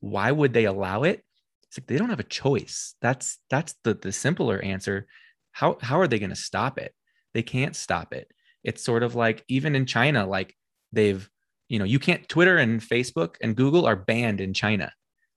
why would they allow it? It's like they don't have a choice. That's that's the the simpler answer. How how are they going to stop it? They can't stop it. It's sort of like even in China, like they've, you know, you can't Twitter and Facebook and Google are banned in China,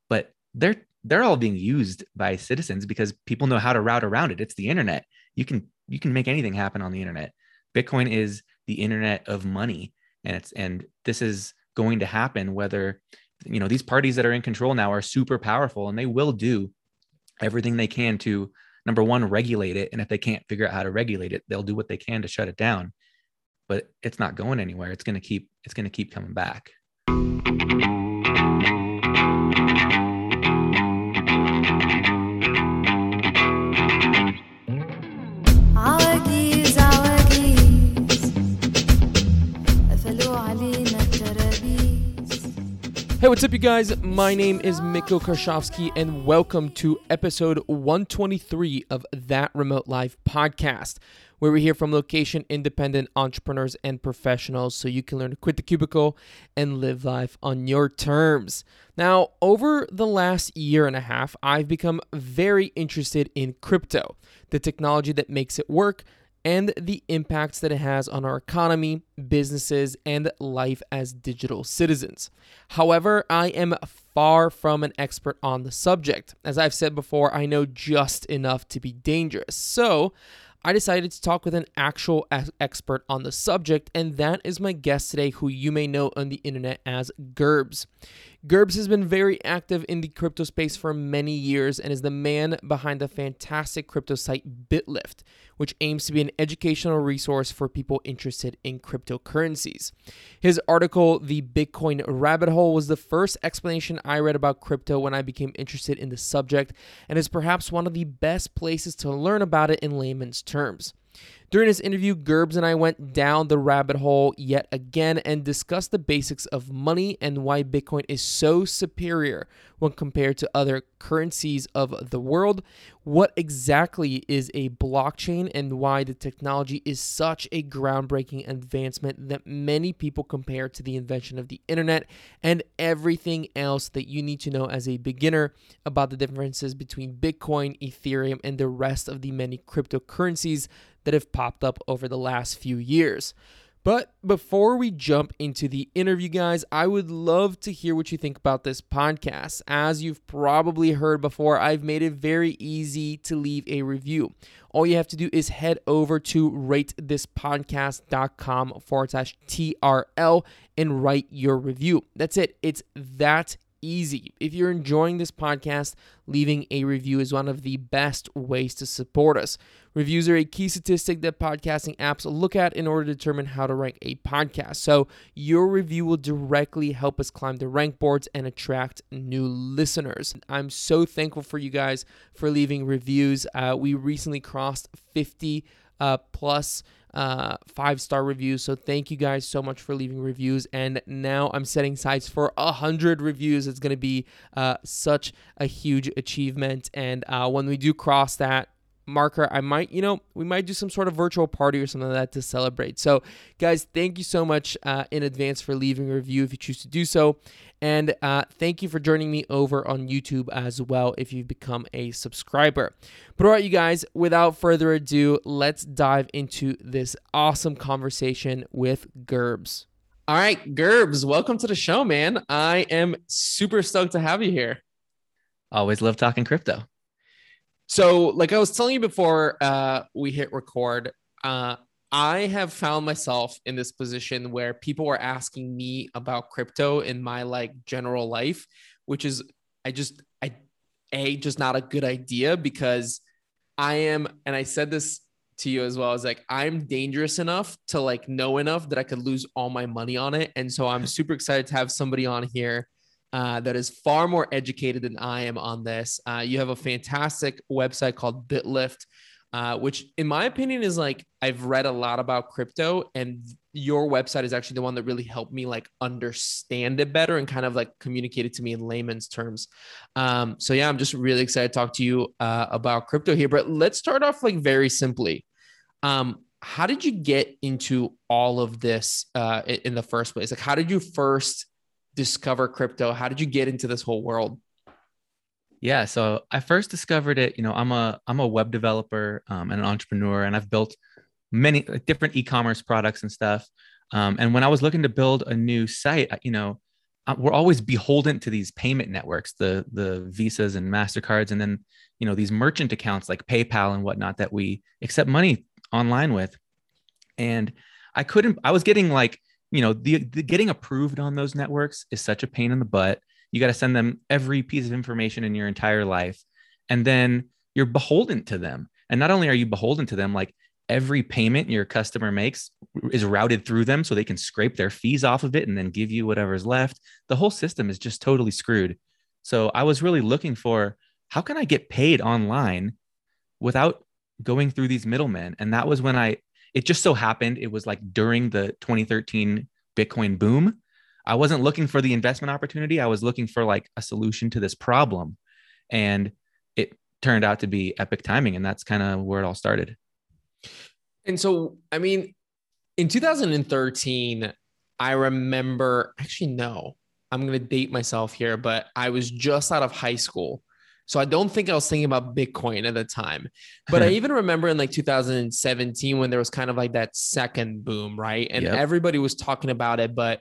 but they're they're all being used by citizens because people know how to route around it. It's the internet. You can you can make anything happen on the internet. Bitcoin is the internet of money, and it's and this is going to happen whether you know these parties that are in control now are super powerful and they will do everything they can to number one regulate it and if they can't figure out how to regulate it they'll do what they can to shut it down. But it's not going anywhere. It's going to keep it's going to keep coming back Hey, what's up, you guys? My name is Mikko Karshovsky, and welcome to episode 123 of That Remote Life podcast, where we hear from location independent entrepreneurs and professionals so you can learn to quit the cubicle and live life on your terms. Now, over the last year and a half, I've become very interested in crypto, the technology that makes it work and the impacts that it has on our economy, businesses, and life as digital citizens. However, I am far from an expert on the subject. As I've said before, I know just enough to be dangerous. So, I decided to talk with an actual expert on the subject, and that is my guest today, who you may know on the internet as Gerbs. Gerbs has been very active in the crypto space for many years and is the man behind the fantastic crypto site BitLift, which aims to be an educational resource for people interested in cryptocurrencies. His article, The Bitcoin Rabbit Hole, was the first explanation I read about crypto when I became interested in the subject and is perhaps one of the best places to learn about it in layman's terms. During this interview, Gerbs and I went down the rabbit hole yet again and discussed the basics of money and why Bitcoin is so superior when compared to other currencies of the world, what exactly is a blockchain, and why the technology is such a groundbreaking advancement that many people compare to the invention of the internet, and everything else that you need to know as a beginner about the differences between Bitcoin, Ethereum, and the rest of the many cryptocurrencies that have popped up over the last few years. But before we jump into the interview, guys, I would love to hear what you think about this podcast. As you've probably heard before, I've made it very easy to leave a review. All you have to do is head over to ratethispodcast.com forward slash TRL and write your review. That's it. It's that easy. If you're enjoying this podcast, leaving a review is one of the best ways to support us. Reviews are a key statistic that podcasting apps look at in order to determine how to rank a podcast. So, your review will directly help us climb the rank boards and attract new listeners. I'm so thankful for you guys for leaving reviews. Uh, we recently crossed 50 uh, plus uh, five star reviews. So thank you guys so much for leaving reviews. And now I'm setting sights for a hundred reviews. It's to be uh, such a huge achievement. And uh, when we do cross that, marker i might you know we might do some sort of virtual party or something like that to celebrate so guys thank you so much uh, in advance for leaving a review if you choose to do so and uh, thank you for joining me over on youtube as well if you've become a subscriber. But all right you guys without further ado let's dive into this awesome conversation with gerbs. All right gerbs welcome to the show man. I am super stoked to have you here. Always love talking crypto. So, like I was telling you before uh, we hit record, uh, I have found myself in this position where people are asking me about crypto in my like general life, which is I just I a just not a good idea because I am, and I said this to you as well. I was like, I'm dangerous enough to like know enough that I could lose all my money on it, and so I'm super excited to have somebody on here uh, that is far more educated than I am on this. Uh, you have a fantastic website called BitLift, uh, which, in my opinion, is like I've read a lot about crypto, and your website is actually the one that really helped me like understand it better and kind of like communicate it to me in layman's terms. Um, so yeah, I'm just really excited to talk to you uh, about crypto here. But let's start off like very simply. Um, how did you get into all of this uh, in the first place? Like, how did you first discover crypto? How did you get into this whole world? Yeah, so I first discovered it. You know, I'm a I'm a web developer um, and an entrepreneur, and I've built many different e-commerce products and stuff. Um, and when I was looking to build a new site, you know, uh, we're always beholden to these payment networks, the the visas and Mastercards, and then you know these merchant accounts like PayPal and whatnot that we accept money online with. And I couldn't. I was getting like you know the, the getting approved on those networks is such a pain in the butt. You got to send them every piece of information in your entire life, and then you're beholden to them. And not only are you beholden to them, like every payment your customer makes is routed through them so they can scrape their fees off of it and then give you whatever's left. The whole system is just totally screwed. So I was really looking for how can I get paid online without going through these middlemen? And that was when I, it just so happened, it was like during the 2013 Bitcoin boom. I wasn't looking for the investment opportunity. I was looking for like a solution to this problem. And it turned out to be epic timing. And that's kind of where it all started. And so, I mean, in 2013, I remember actually, no, I'm going to date myself here, but I was just out of high school. So I don't think I was thinking about Bitcoin at the time. But I even remember in like 2017 when there was kind of like that second boom, right? And Yep. everybody was talking about it. But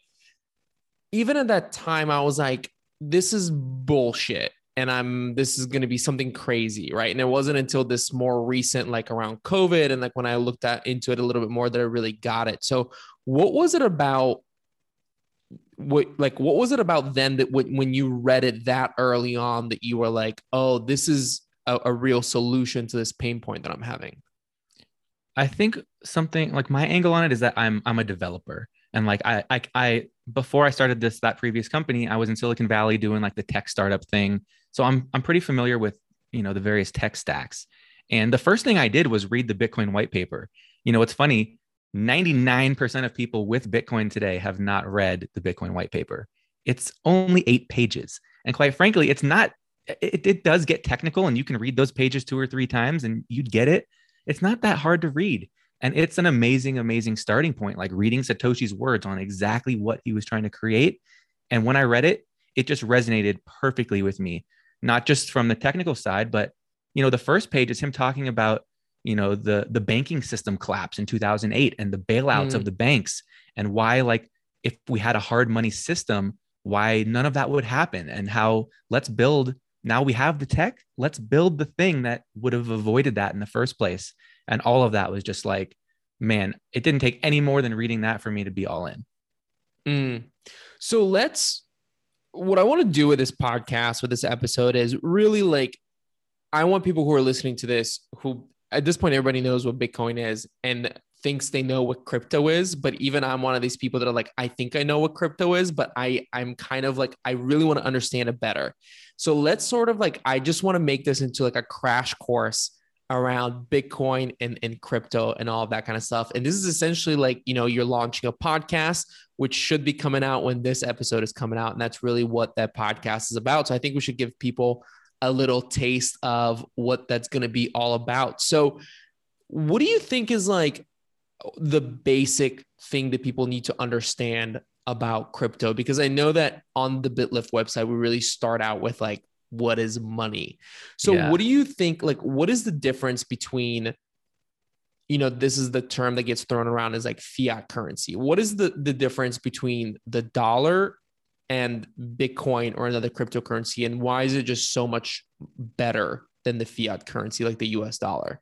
even at that time, I was like, this is bullshit. And I'm this is gonna be something crazy, right? And it wasn't until this more recent, like around COVID, and like when I looked at into it a little bit more that I really got it. So what was it about what like what was it about then that when, when you read it that early on that you were like oh this is a, a real solution to this pain point that i'm having I think something like my angle on it is that I'm I'm a developer and like I I, I before I started this that previous company I was in Silicon Valley doing like the tech startup thing. So I'm I'm pretty familiar with you know the various tech stacks. And the first thing I did was read the Bitcoin white paper. You know it's funny 99% of people with Bitcoin today have not read the Bitcoin white paper. It's only eight pages. And quite frankly it's not it, it does get technical and you can read those pages two or three times and you'd get it. It's not that hard to read. And it's an amazing, amazing starting point, like reading Satoshi's words on exactly what he was trying to create. And when I read it, it just resonated perfectly with me, not just from the technical side, but you know, the first page is him talking about, you know, the the banking system collapse in 2008 and the bailouts Mm. of the banks and why like if we had a hard money system, why none of that would happen and how let's build now we have the tech let's build the thing that would have avoided that in the first place and all of that was just like man it didn't take any more than reading that for me to be all in Mm. so let's what i want to do with this podcast with this episode is really like i want people who are listening to this who at this point everybody knows what bitcoin is and thinks they know what crypto is but even i'm one of these people that are like i think i know what crypto is but i i'm kind of like i really want to understand it better so let's sort of like i just want to make this into like a crash course around bitcoin and, and crypto and all of that kind of stuff. And this is essentially like you know you're launching a podcast which should be coming out when this episode is coming out. And that's really what that podcast is about. So i think we should give people a little taste of what that's going to be all about. So what do you think is like the basic thing that people need to understand about crypto? Because i know that on the bitlift website we really start out with like what is money? So Yeah. what do you think like what is the difference between you know this is the term that gets thrown around as like fiat currency. What is the the difference between the dollar and bitcoin or another cryptocurrency? And why is it just so much better than the fiat currency like the us dollar?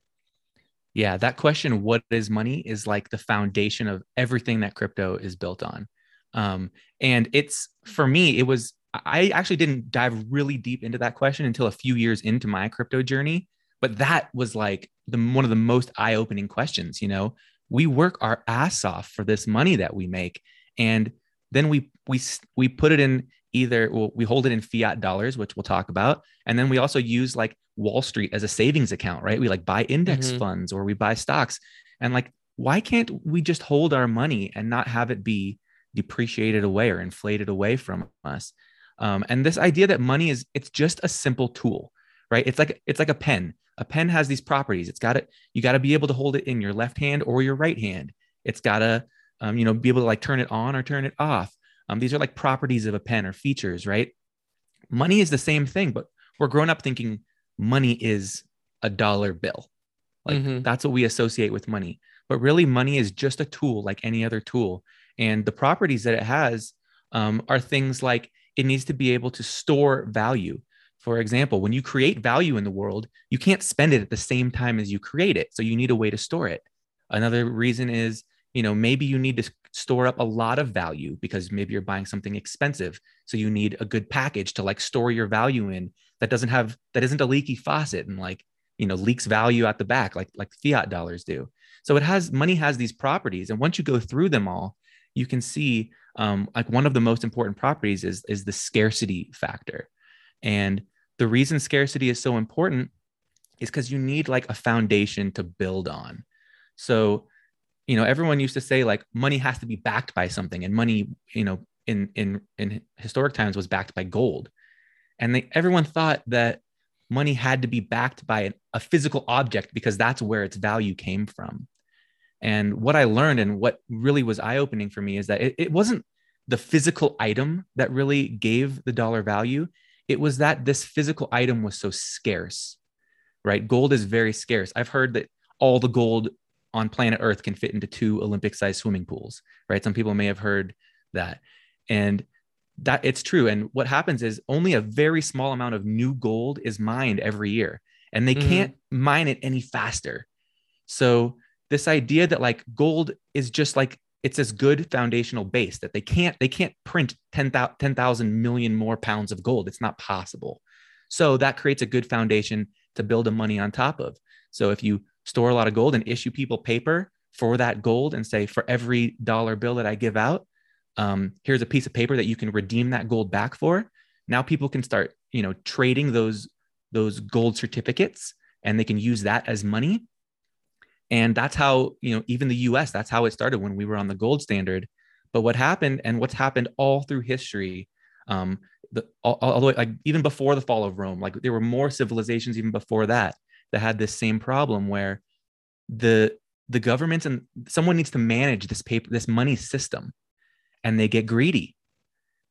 Yeah that question what is money is like the foundation of everything that crypto is built on. Um, and it's for me it was i actually didn't dive really deep into that question until a few years into my crypto journey but that was like the one of the most eye-opening questions you know? We work our ass off for this money that we make and then we we we put it in either well, we hold it in fiat dollars which we'll talk about and then we also use like wall street as a savings account right? We like buy index Mhm. funds or we buy stocks and like why can't we just hold our money and not have it be depreciated away or inflated away from us um, and this idea that money is it's just a simple tool right it's like it's like a pen a pen has these properties it's got to you got to be able to hold it in your left hand or your right hand it's got to um, you know be able to like turn it on or turn it off Um, these are like properties of a pen or features, right? Money is the same thing, but we're grown up thinking money is a dollar bill. Like Mhm. that's what we associate with money. But really, money is just a tool like any other tool. And the properties that it has um, are things like it needs to be able to store value. For example, when you create value in the world, you can't spend it at the same time as you create it. So you need a way to store it. Another reason is, you know, maybe you need to store up a lot of value because maybe you're buying something expensive. So you need a good package to like store your value in that doesn't have that isn't a leaky faucet and like, you know, leaks value at the back like like fiat dollars do. So it has money has these properties and once you go through them all, you can see um, like one of the most important properties is is the scarcity factor. And the reason scarcity is so important is because you need like a foundation to build on. So, you know, everyone used to say like money has to be backed by something, and money, you know, in in in historic times was backed by gold, and they, everyone thought that money had to be backed by a physical object because that's where its value came from. And what I learned and what really was eye opening for me is that it, it wasn't the physical item that really gave the dollar value. It was that this physical item was so scarce, right? Gold is very scarce. I've heard that all the gold on planet Earth can fit into two Olympic sized swimming pools, right? Some people may have heard that. And that it's true. And what happens is only a very small amount of new gold is mined every year, and they Mhm. can't mine it any faster. So this idea that like gold is just like it's this good foundational base that they can't they can't print 10,000 10,000 million more pounds of gold. It's not possible. So that creates a good foundation to build a money on top of. So if you store a lot of gold and issue people paper for that gold and say for every dollar bill that I give out, um, here's a piece of paper that you can redeem that gold back for. Now people can start, you know, trading those those gold certificates and they can use that as money. And that's how, you know, even the US, that's how it started when we were on the gold standard. But what happened and what's happened all through history, um, the, all, all the way, like even before the fall of Rome, like there were more civilizations even before that that had this same problem where the the governments and someone needs to manage this paper, this money system, and they get greedy.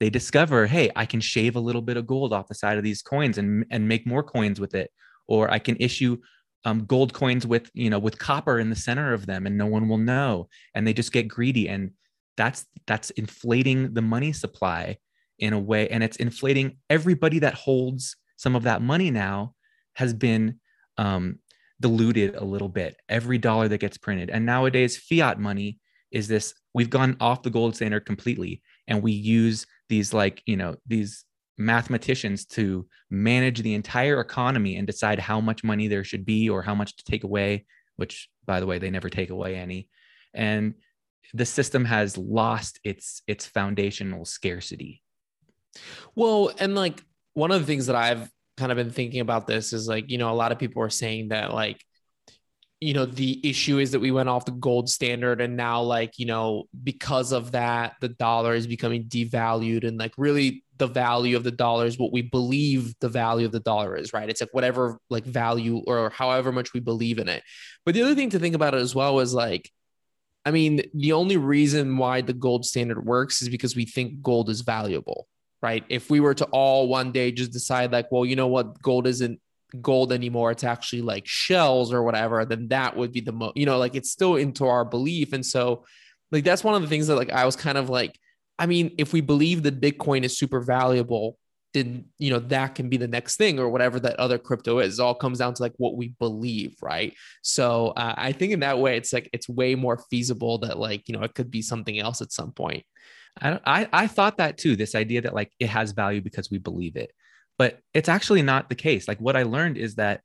They discover, hey, I can shave a little bit of gold off the side of these coins and and make more coins with it, or I can issue um, gold coins with you know with copper in the center of them, and no one will know. And they just get greedy, and that's that's inflating the money supply in a way, and it's inflating everybody that holds some of that money now has been um, diluted a little bit. Every dollar that gets printed, and nowadays fiat money is this. We've gone off the gold standard completely, and we use these like you know these mathematicians to manage the entire economy and decide how much money there should be or how much to take away which by the way they never take away any. And the system has lost its its foundational scarcity. Well, and like one of the things that I've kind of been thinking about this is like, you know, a lot of people are saying that like, you know, the issue is that we went off the gold standard and now like, you know, because of that, the dollar is becoming devalued and like really the value of the dollar is what we believe the value of the dollar is, right? It's like whatever like value or however much we believe in it. But the other thing to think about as well is like, I mean, the only reason why the gold standard works is because we think gold is valuable, right? If we were to all one day just decide, like, well, you know what, gold isn't gold anymore, it's actually like shells or whatever, then that would be the most, you know, like it's still into our belief. And so, like, that's one of the things that, like, I was kind of like, I mean, if we believe that Bitcoin is super valuable, then you know that can be the next thing or whatever that other crypto is. It all comes down to like what we believe, right? So uh, I think in that way, it's like it's way more feasible that like you know it could be something else at some point. I, I I thought that too. This idea that like it has value because we believe it, but it's actually not the case. Like what I learned is that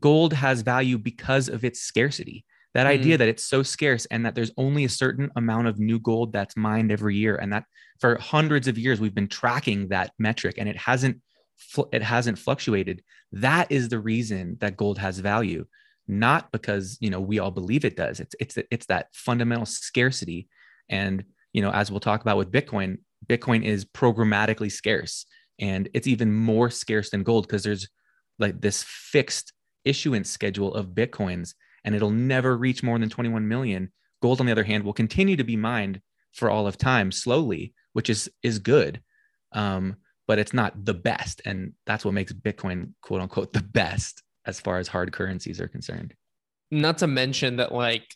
gold has value because of its scarcity. That Mm. idea that it's so scarce and that there's only a certain amount of new gold that's mined every year, and that for hundreds of years we've been tracking that metric, and it hasn't fl- it hasn't fluctuated. That is the reason that gold has value, not because you know we all believe it does. It's it's it's that fundamental scarcity, and you know as we'll talk about with Bitcoin, Bitcoin is programmatically scarce, and it's even more scarce than gold because there's like this fixed issuance schedule of Bitcoins, and it'll never reach more than 21 million. Gold, on the other hand, will continue to be mined for all of time slowly which is is good. Um, but it's not the best. And that's what makes Bitcoin quote unquote the best as far as hard currencies are concerned. Not to mention that like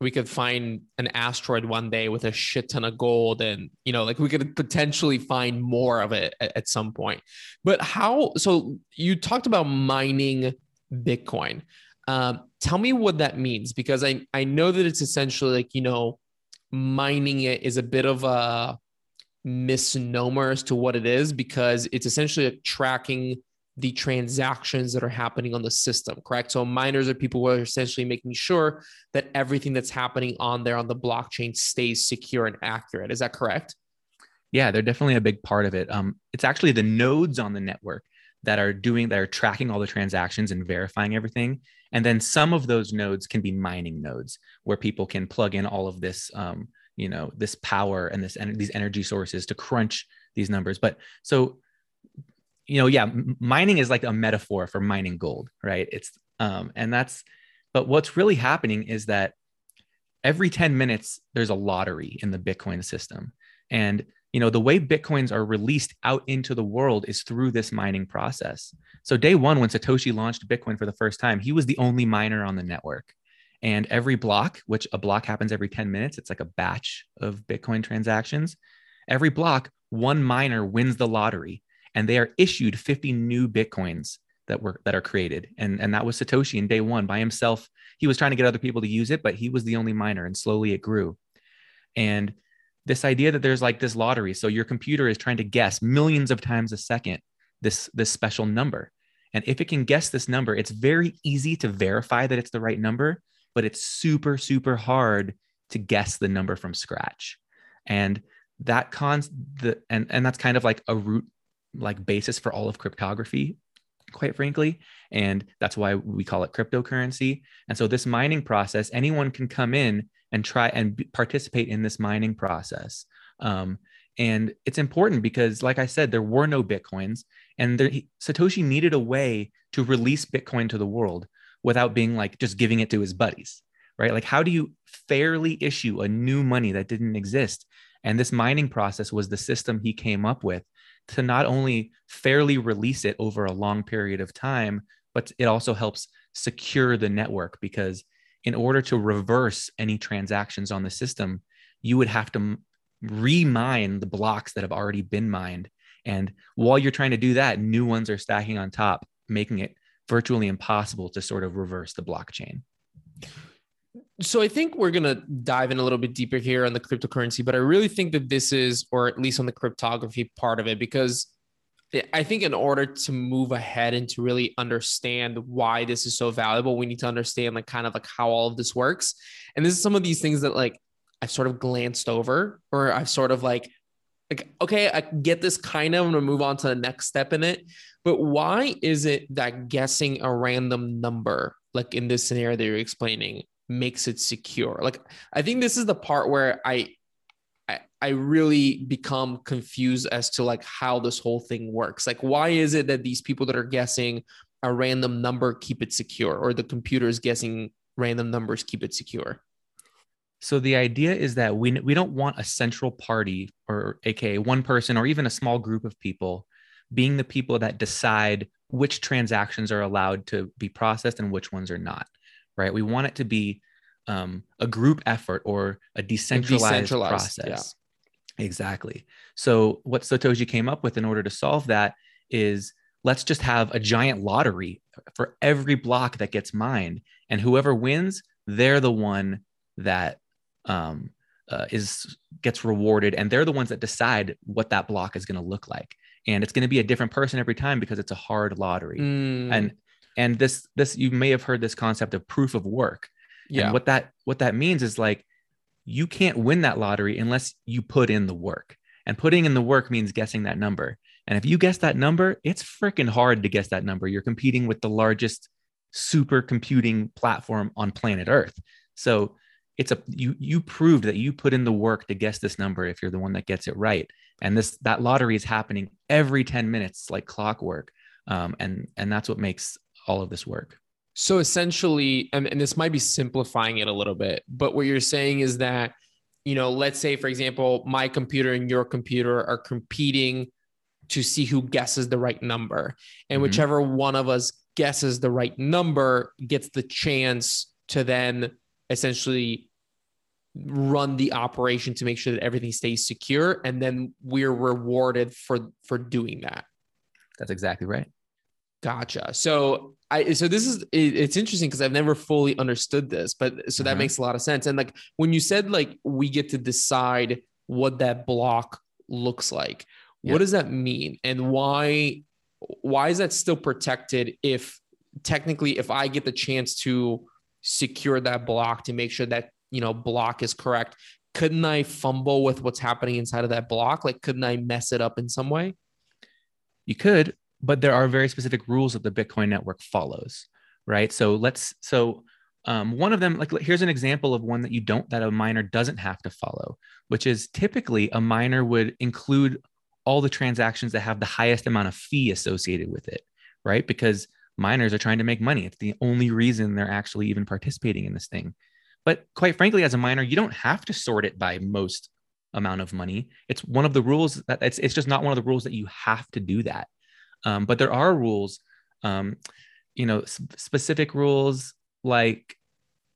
we could find an asteroid one day with a shit ton of gold and you know like we could potentially find more of it at, at some point but how so you talked about mining bitcoin um, tell me what that means because i i know that it's essentially like you know mining it is a bit of a misnomer as to what it is because it's essentially tracking the transactions that are happening on the system, correct? So miners are people who are essentially making sure that everything that's happening on there on the blockchain stays secure and accurate. Is that correct? Yeah, they're definitely a big part of it. Um, it's actually the nodes on the network that are doing that are tracking all the transactions and verifying everything. And then some of those nodes can be mining nodes where people can plug in all of this, um, you know, this power and this and these energy sources to crunch these numbers. But so you know, yeah, mining is like a metaphor for mining gold, right? It's um, and that's but what's really happening is that every 10 minutes there's a lottery in the Bitcoin system. And you know, the way Bitcoins are released out into the world is through this mining process. So day one, when Satoshi launched Bitcoin for the first time, he was the only miner on the network. And every block, which a block happens every 10 minutes, it's like a batch of Bitcoin transactions. Every block, one miner wins the lottery and they are issued 50 new bitcoins that were that are created and and that was satoshi in day one by himself he was trying to get other people to use it but he was the only miner and slowly it grew and this idea that there's like this lottery. So your computer is trying to guess millions of times a second this this special number. And if it can guess this number it's very easy to verify that it's the right number but it's super super hard to guess the number from scratch. And that cons the and and that's kind of like a root like basis for all of cryptography quite frankly. And that's why we call it cryptocurrency. And so this mining process anyone can come in and try and participate in this mining process. Um, and it's important because like i said there were no bitcoins and there, he, satoshi needed a way to release bitcoin to the world without being like just giving it to his buddies right? Like how do you fairly issue a new money that didn't exist? And this mining process was the system he came up with to not only fairly release it over a long period of time, but it also helps secure the network because in order to reverse any transactions on the system, you would have to remine the blocks that have already been mined. And while you're trying to do that, new ones are stacking on top, making it virtually impossible to sort of reverse the blockchain. So I think we're gonna dive in a little bit deeper here on the cryptocurrency, but I really think that this is, or at least on the cryptography part of it, because I think in order to move ahead and to really understand why this is so valuable, we need to understand like kind of like how all of this works. And this is some of these things that like I've sort of glanced over, or I've sort of like like okay, I get this kind of. I'm gonna move on to the next step in it. But why is it that guessing a random number, like in this scenario that you're explaining, makes it secure. Like I think this is the part where I I, really become confused as to like how this whole thing works. Like why is it that these people that are guessing a random number keep it secure or the computer is guessing random numbers keep it secure? So the idea is that we we don't want a central party or aka one person or even a small group of people being the people that decide which transactions are allowed to be processed and which ones are not right? We want it to be um, a group effort or a decentralized, decentralized process. Yeah. Exactly. So, what Satoshi came up with in order to solve that is let's just have a giant lottery for every block that gets mined, and whoever wins, they're the one that um, uh, is gets rewarded, and they're the ones that decide what that block is going to look like. And it's going to be a different person every time because it's a hard lottery. Mm. And and this this you may have heard this concept of proof of work yeah and what that what that means is like you can't win that lottery unless you put in the work. And putting in the work means guessing that number. And if you guess that number it's freaking hard to guess that number. You're competing with the largest supercomputing platform on planet earth. So it's a you you proved that you put in the work to guess this number if you're the one that gets it right. And this that lottery is happening every 10 minutes like clockwork. Um, and and that's what makes all of this work. So essentially, and, and this might be simplifying it a little bit, but what you're saying is that you know, let's say, for example, my computer and your computer are competing to see who guesses the right number. And Mhm. whichever one of us guesses the right number gets the chance to then essentially run the operation to make sure that everything stays secure. And then we're rewarded for for doing that. That's exactly right. Gotcha. So I so this is it- it's interesting because I've never fully understood this, but so that Uh-huh. makes a lot of sense. And like when you said like we get to decide what that block looks like, Yeah. what does that mean? And why why is that still protected if technically if I get the chance to secure that block to make sure that you know block is correct, couldn't I fumble with what's happening inside of that block? Like couldn't I mess it up in some way? You could, but there are very specific rules that the Bitcoin network follows, right? So let's so um, one of them, like here's an example of one that you don't that a miner doesn't have to follow, which is typically a miner would include all the transactions that have the highest amount of fee associated with it, right? Because miners are trying to make money. It's the only reason they're actually even participating in this thing. But quite frankly, as a miner, you don't have to sort it by most amount of money. It's one of the rules that it's, it's just not one of the rules that you have to do that. Um, but there are rules, um, you know, s- specific rules like,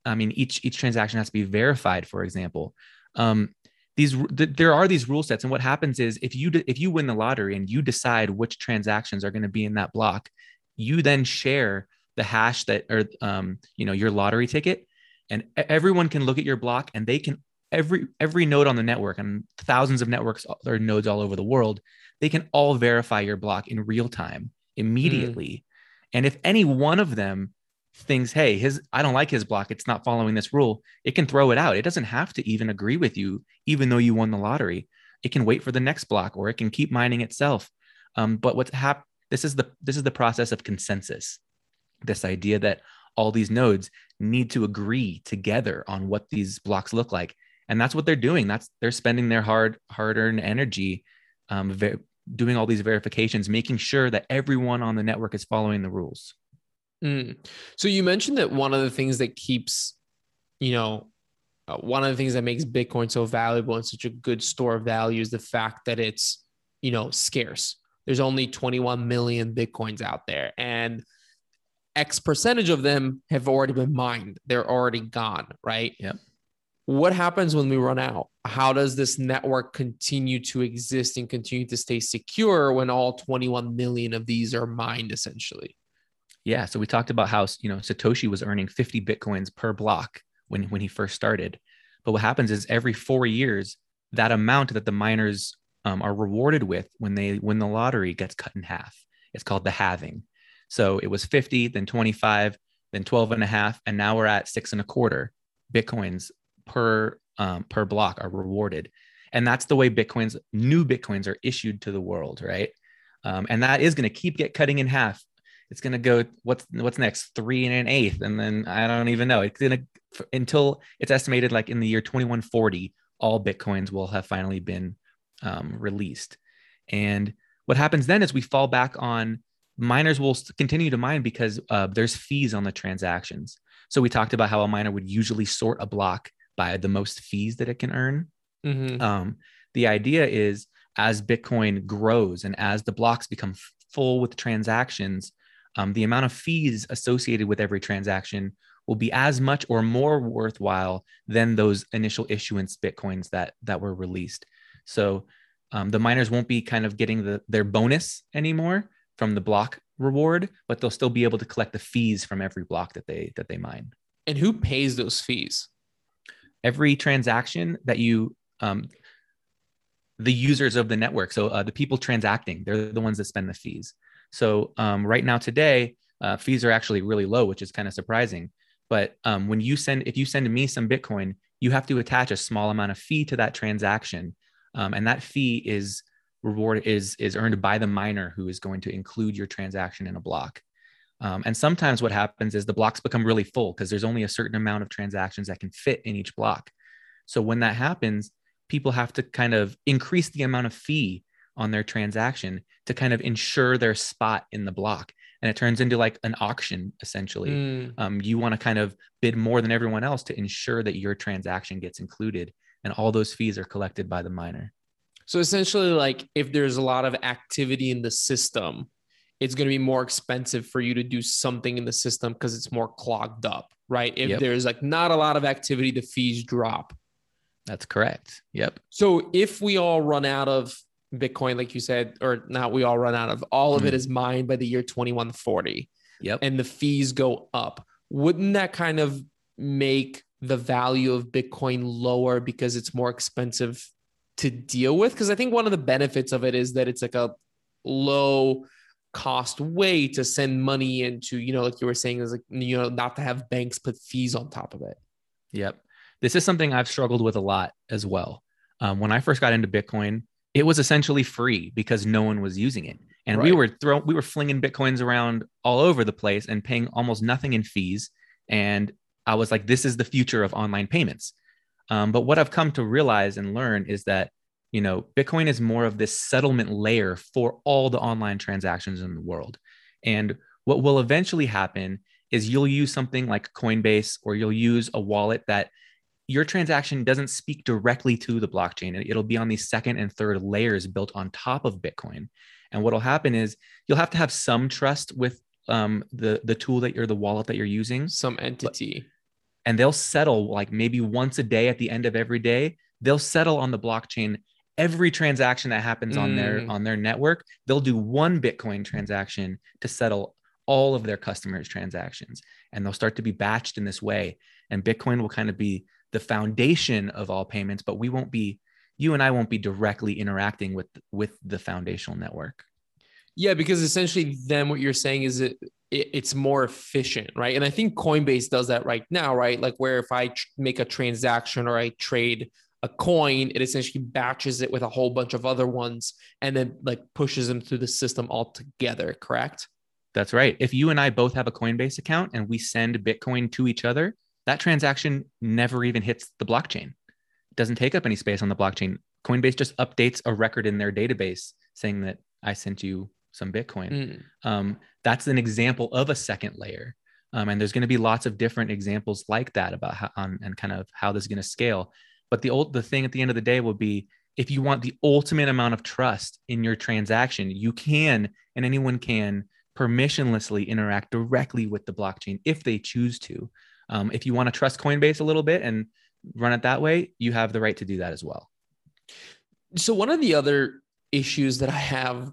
I mean, each each transaction has to be verified. For example, um, these th- there are these rule sets, and what happens is if you de- if you win the lottery and you decide which transactions are going to be in that block, you then share the hash that or um, you know your lottery ticket, and everyone can look at your block and they can every every node on the network and thousands of networks or nodes all over the world they can all verify your block in real time immediately. And if any one of them thinks hey his i don't like his block. It's not following this rule it can throw it out. It doesn't have to even agree with you even though you won the lottery. It can wait for the next block or it can keep mining itself. Um, but what's hap- this is the this is the process of consensus. This idea that all these nodes need to agree together on what these blocks look like and that's what they're doing that's they're spending their hard hard earned energy um, ver- doing all these verifications making sure that everyone on the network is following the rules Mm. So you mentioned that one of the things that keeps, you know, uh, one of the things that makes Bitcoin so valuable and such a good store of value is the fact that it's, you know, scarce. There's only 21 million Bitcoins out there, and X percentage of them have already been mined. They're already gone, right? Yep. What happens when we run out? How does this network continue to exist and continue to stay secure when all 21 million of these are mined essentially? Yeah. So we talked about how you know Satoshi was earning 50 bitcoins per block when when he first started. But what happens is every four years, that amount that the miners um, are rewarded with when they win the lottery gets cut in half. It's called the halving. So it was 50, then 25, then 12 and a half, and now we're at six and a quarter bitcoins per um, per block are rewarded. And that's the way bitcoins, new bitcoins are issued to the world, right? Um, and that is going to keep get cutting in half. It's going to go what's what's next? Three and an eighth and then i don't even know. It's going to until it's estimated like in the year 2140 all bitcoins will have finally been um, released. And what happens then is we fall back on miners will continue to mine because uh, there's fees on the transactions. So we talked about how a miner would usually sort a block by the most fees that it can earn Mhm. um, the idea is as Bitcoin grows and as the blocks become full with transactions, um, the amount of fees associated with every transaction will be as much or more worthwhile than those initial issuance Bitcoins that that were released. So um, the miners won't be kind of getting the, their bonus anymore from the block reward, but they'll still be able to collect the fees from every block that they that they mine. And who pays those fees? Every transaction that you um, the users of the network so uh, the people transacting they're the ones that spend the fees. So um, right now today uh, fees are actually really low which is kind of surprising. But um, when you send if you send me some bitcoin you have to attach a small amount of fee to that transaction. Um, and that fee is reward is is earned by the miner who is going to include your transaction in a block um, and sometimes what happens is the blocks become really full because there's only a certain amount of transactions that can fit in each block. So when that happens, people have to kind of increase the amount of fee on their transaction to kind of ensure their spot in the block. And it turns into like an auction essentially. Mm, Um, you want to kind of bid more than everyone else to ensure that your transaction gets included and all those fees are collected by the miner. So essentially, like if there's a lot of activity in the system, it's going to be more expensive for you to do something in the system because it's more clogged up, right? If Yep. there's like not a lot of activity, the fees drop. That's correct. Yep. So if we all run out of Bitcoin, like you said, or not, we all run out of all of it Mhm. is mined by the year 2140 Yep. and the fees go up, wouldn't that kind of make the value of Bitcoin lower because it's more expensive to deal with? Because I think one of the benefits of it is that it's like a low cost way to send money into, you know, like you were saying, is like, you know, not to have banks put fees on top of it. Yep. This is something I've struggled with a lot as well. Um, when I first got into Bitcoin, it was essentially free because no one was using it. And we were throwing, we were flinging Bitcoins around all over the place and paying almost nothing in fees. And I was like, this is the future of online payments. Um, but what I've come to realize and learn is that, you know, Bitcoin is more of this settlement layer for all the online transactions in the world. And what will eventually happen is you'll use something like Coinbase or you'll use a wallet that your transaction doesn't speak directly to the blockchain. It'll be on these second and third layers built on top of Bitcoin. And what'll happen is you'll have to have some trust with um, the the tool that you're the wallet that you're using, Some entity. and they'll settle like maybe once a day at the end of every day. They'll settle on the blockchain every transaction that happens on their Mm. on their network. They'll do one Bitcoin transaction to settle all of their customers' transactions, and they'll start to be batched in this way. And Bitcoin will kind of be the foundation of all payments, but we won't be you and I won't be directly interacting with with the foundational network. Yeah, because essentially, then what you're saying is it, it it's more efficient, right? And I think Coinbase does that right now, right? Like where if I tr- make a transaction or I trade a coin, it essentially batches it with a whole bunch of other ones and then like pushes them through the system all together. Correct? That's right. If you and I both have a Coinbase account and we send Bitcoin to each other, that transaction never even hits the blockchain. It doesn't take up any space on the blockchain. Coinbase just updates a record in their database saying that I sent you some Bitcoin. Mm. Um, that's an example of a second layer. Um, and there's going to be lots of different examples like that about how um, and kind of how this is going to scale. But the old the thing at the end of the day will be if you want the ultimate amount of trust in your transaction, you can and anyone can permissionlessly interact directly with the blockchain if they choose to. Um, if you want to trust Coinbase a little bit and run it that way, you have the right to do that as well. So one of the other issues that I have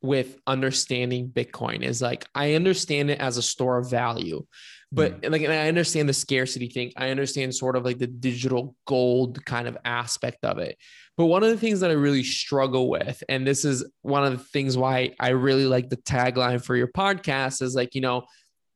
with understanding Bitcoin is like I understand it as a store of value, but mm. like and I understand the scarcity thing. I understand sort of like the digital gold kind of aspect of it. But one of the things that I really struggle with, and this is one of the things why I really like the tagline for your podcast, is like, you know,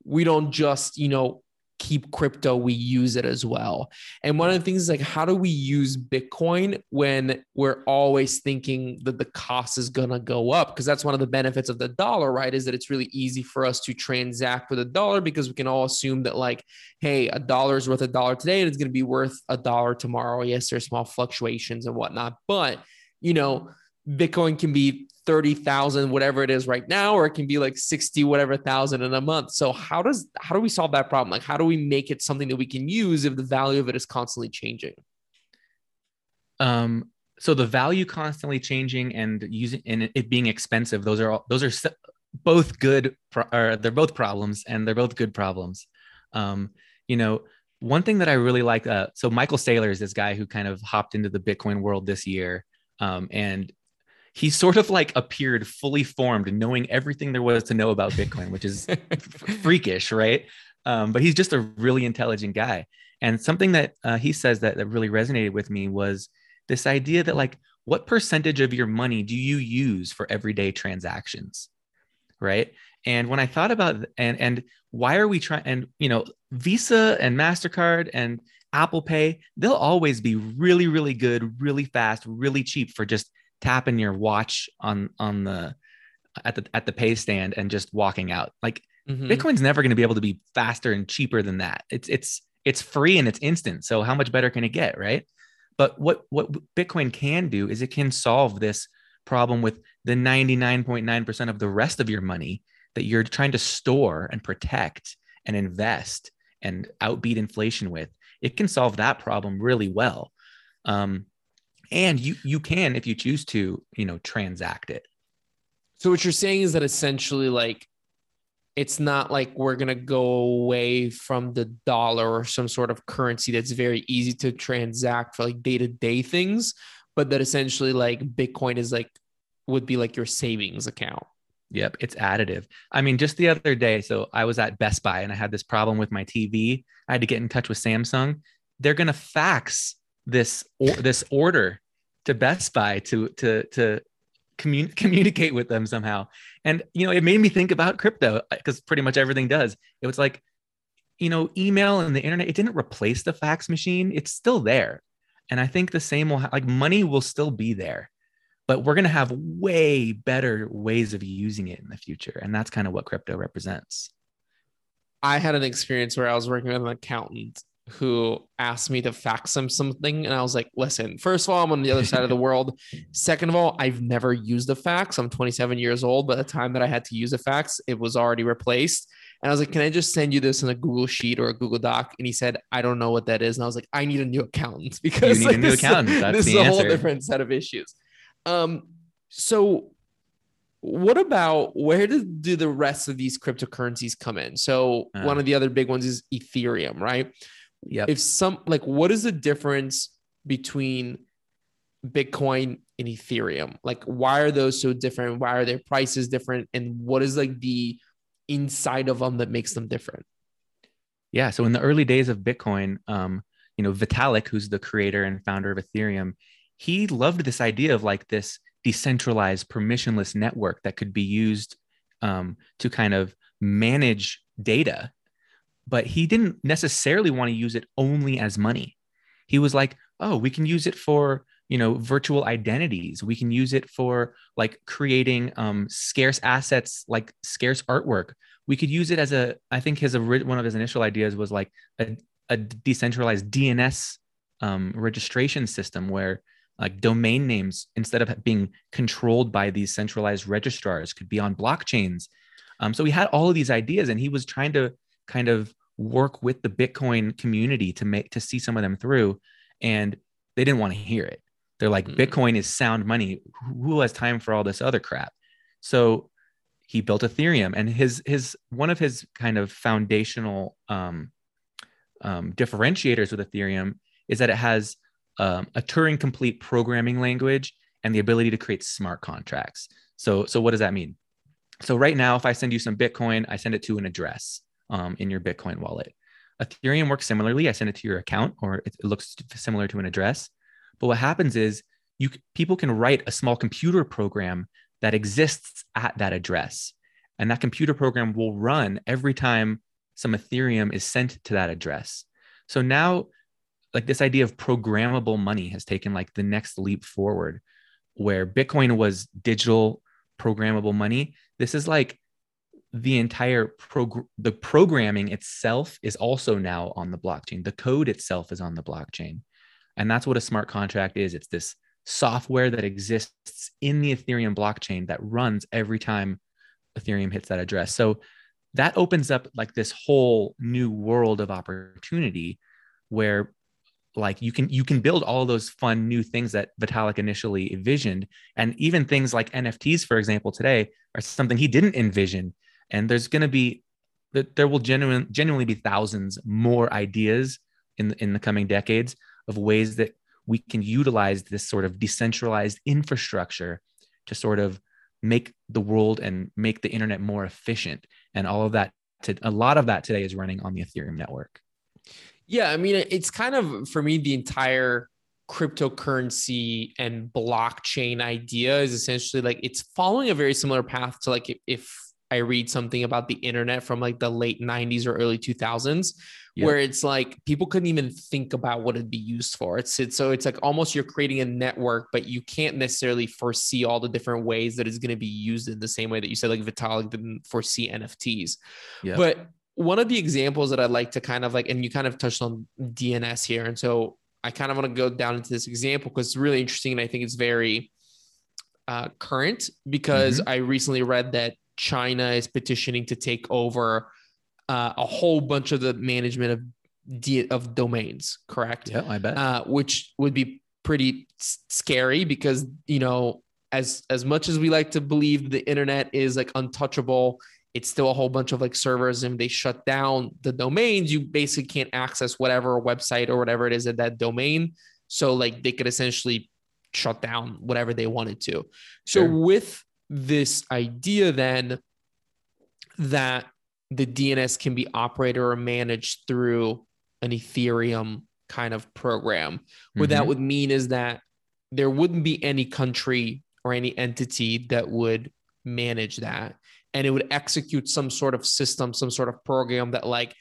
we don't just, you know, keep crypto, we use it as well. And one of the things is like, how do we use Bitcoin when we're always thinking that the cost is going to go up? Because that's one of the benefits of the dollar, right? Is that it's really easy for us to transact with a dollar because we can all assume that, like, hey, a dollar is worth a dollar today and it's going to be worth a dollar tomorrow. Yes, there's small fluctuations and whatnot. But, you know, Bitcoin can be 30,000 whatever it is right now or it can be like 60 whatever thousand in a month. So how does how do we solve that problem? Like how do we make it something that we can use if the value of it is constantly changing? Um, so the value constantly changing and using and it being expensive, those are all, those are both good. Or they're both problems, and they're both good problems. Um, you know, one thing that I really like. Uh, so Michael Saylor is this guy who kind of hopped into the Bitcoin world this year, um, and he sort of like appeared fully formed, knowing everything there was to know about Bitcoin, which is freakish, right? Um, but he's just a really intelligent guy. And something that uh, he says that, that really resonated with me was this idea that, like, what percentage of your money do you use for everyday transactions? Right. And when I thought about and and why are we trying and you know Visa and Mastercard and Apple Pay they'll always be really really good really fast really cheap for just tapping your watch on on the at the at the pay stand and just walking out like Mhm. Bitcoin's never going to be able to be faster and cheaper than that. It's it's it's free and it's instant. So how much better can it get, right? But what what Bitcoin can do is it can solve this problem with the 99.9% of the rest of your money that you're trying to store and protect and invest and outbeat inflation with. It can solve that problem really well. Um, and you you can if you choose to, you know, transact it. So what you're saying is that essentially like it's not like we're going to go away from the dollar or some sort of currency that's very easy to transact for like day-to-day things, but that essentially like Bitcoin is like would be like your savings account. Yep, it's additive. I mean, just the other day, so I was at Best Buy and I had this problem with my TV. I had to get in touch with Samsung. They're going to fax this or, this order to Best Buy to to to commun- communicate with them somehow. And you know, it made me think about crypto uh, because pretty much everything does. It was like, you know, email and the internet. It didn't replace the fax machine. It's still there, and I think the same will ha- like money will still be there, but we're gonna have way better ways of using it in the future, and that's kind of what crypto represents. I had an experience where I was working with an accountant who asked me to fax him something. And I was like, listen, first of all, I'm on the other side of the world. Second of all, I've never used a fax. I'm 27 years old. By the time that I had to use a fax, it was already replaced. And I was like, can I just send you this in a Google Sheet or a Google Doc? And he said, I don't know what that is. And I was like, I need a new accountant because need a new this, accountant. That's this the is a whole different set of issues. Um, so what about where do, do the rest of these cryptocurrencies come in? So Uh. one of the other big ones is Ethereum, right? Yep. If some like what is the difference between Bitcoin and Ethereum? Like why are those so different? Why are their prices different? And what is like the inside of them that makes them different? Yeah. So in the early days of Bitcoin, um, you know, Vitalik, who's the creator and founder of Ethereum, he loved this idea of like this decentralized, permissionless network that could be used um, to kind of manage data. But he didn't necessarily want to use it only as money. He was like, oh, we can use it for you know virtual identities. We can use it for like creating um, scarce assets like scarce artwork. We could use it as a i think his one of his initial ideas was like a, a decentralized dns um, registration system where like domain names instead of being controlled by these centralized registrars could be on blockchains. Um, so he had all of these ideas and he was trying to kind of work with the bitcoin community to make to see some of them through and they didn't want to hear it. They're like Mm. bitcoin is sound money. Who has time for all this other crap? So he built ethereum and his his one of his kind of foundational um, um, differentiators with ethereum is that it has um, a turing complete programming language and the ability to create smart contracts. So so what does that mean? So right now if i send you some bitcoin i send it to an address um, in your bitcoin wallet ethereum works similarly i send it to your account or it, it looks similar to an address but what happens is you people can write a small computer program that exists at that address. And that computer program will run every time some Ethereum is sent to that address. So now like this idea of programmable money has taken like the next leap forward where Bitcoin was digital programmable money. This is like the entire prog- the programming itself is also now on the blockchain. The code itself is on the blockchain. And that's what a smart contract is. It's this software that exists in the Ethereum blockchain that runs every time Ethereum hits that address. So that opens up like this whole new world of opportunity where like you can you can build all those fun new things that Vitalik initially envisioned and even things like NFTs for example today are something he didn't envision and there's going to be there will genuine, genuinely be thousands more ideas in the, in the coming decades of ways that we can utilize this sort of decentralized infrastructure to sort of make the world and make the internet more efficient. And all of that to, a lot of that today is running on the ethereum network. Yeah, I mean, it's kind of for me the entire cryptocurrency and blockchain idea is essentially like it's following a very similar path to like if I read something about the internet from like the late 90s or early 2000s Yep. where it's like people couldn't even think about what it'd be used for. It's, it's so it's like almost you're creating a network, but you can't necessarily foresee all the different ways that it's going to be used in the same way that you said like Vitalik didn't foresee NFTs. Yep. But one of the examples that I'd like to kind of like, and you kind of touched on DNS here. And so I kind of want to go down into this example because it's really interesting. And I think it's very uh, current because I recently read that China is petitioning to take over uh, a whole bunch of the management of of domains, correct? yeah i bet Uh, which would be pretty scary because you know as as much as we like to believe the internet is like untouchable it's still a whole bunch of like servers and they shut down the domains you basically can't access whatever website or whatever it is at that domain so like they could essentially shut down whatever they wanted to so Sure. with this idea then that the DNS can be operated or managed through an Ethereum kind of program. What that Mhm. would mean is that there wouldn't be any country or any entity that would manage that. And it would execute some sort of system, some sort of program that, like,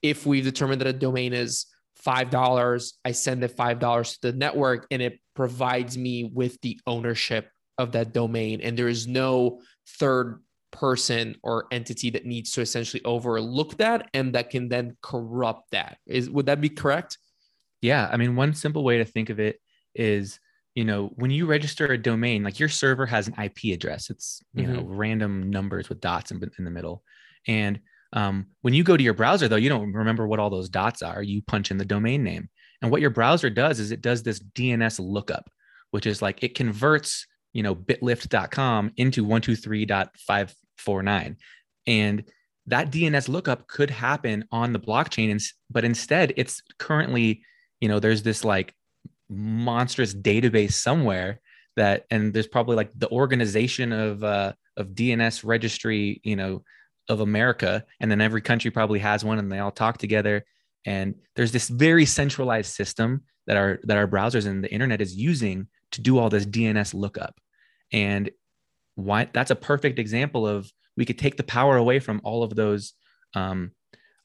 if we've determined that a domain is $5, I send the $5 to the network and it provides me with the ownership of that domain. And there is no third person or entity that needs to essentially overlook that and that can then corrupt that. Is would that be correct? Yeah, I mean, one simple way to think of it is, you know, when you register a domain, like your server has an IP address. It's you know random numbers with dots in, in the middle, and um, when you go to your browser, though, you don't remember what all those dots are. You punch in the domain name, and what your browser does is it does this DNS lookup, which is like it converts, you know, bitlift.com into 123.549, and that DNS lookup could happen on the blockchain, but instead, it's currently you know there's this like monstrous database somewhere that and there's probably like the organization of uh of DNS registry you know of America and then every country probably has one and they all talk together. And there's this very centralized system that our that our browsers and the internet is using to do all this DNS lookup. And why that's a perfect example of we could take the power away from all of those um,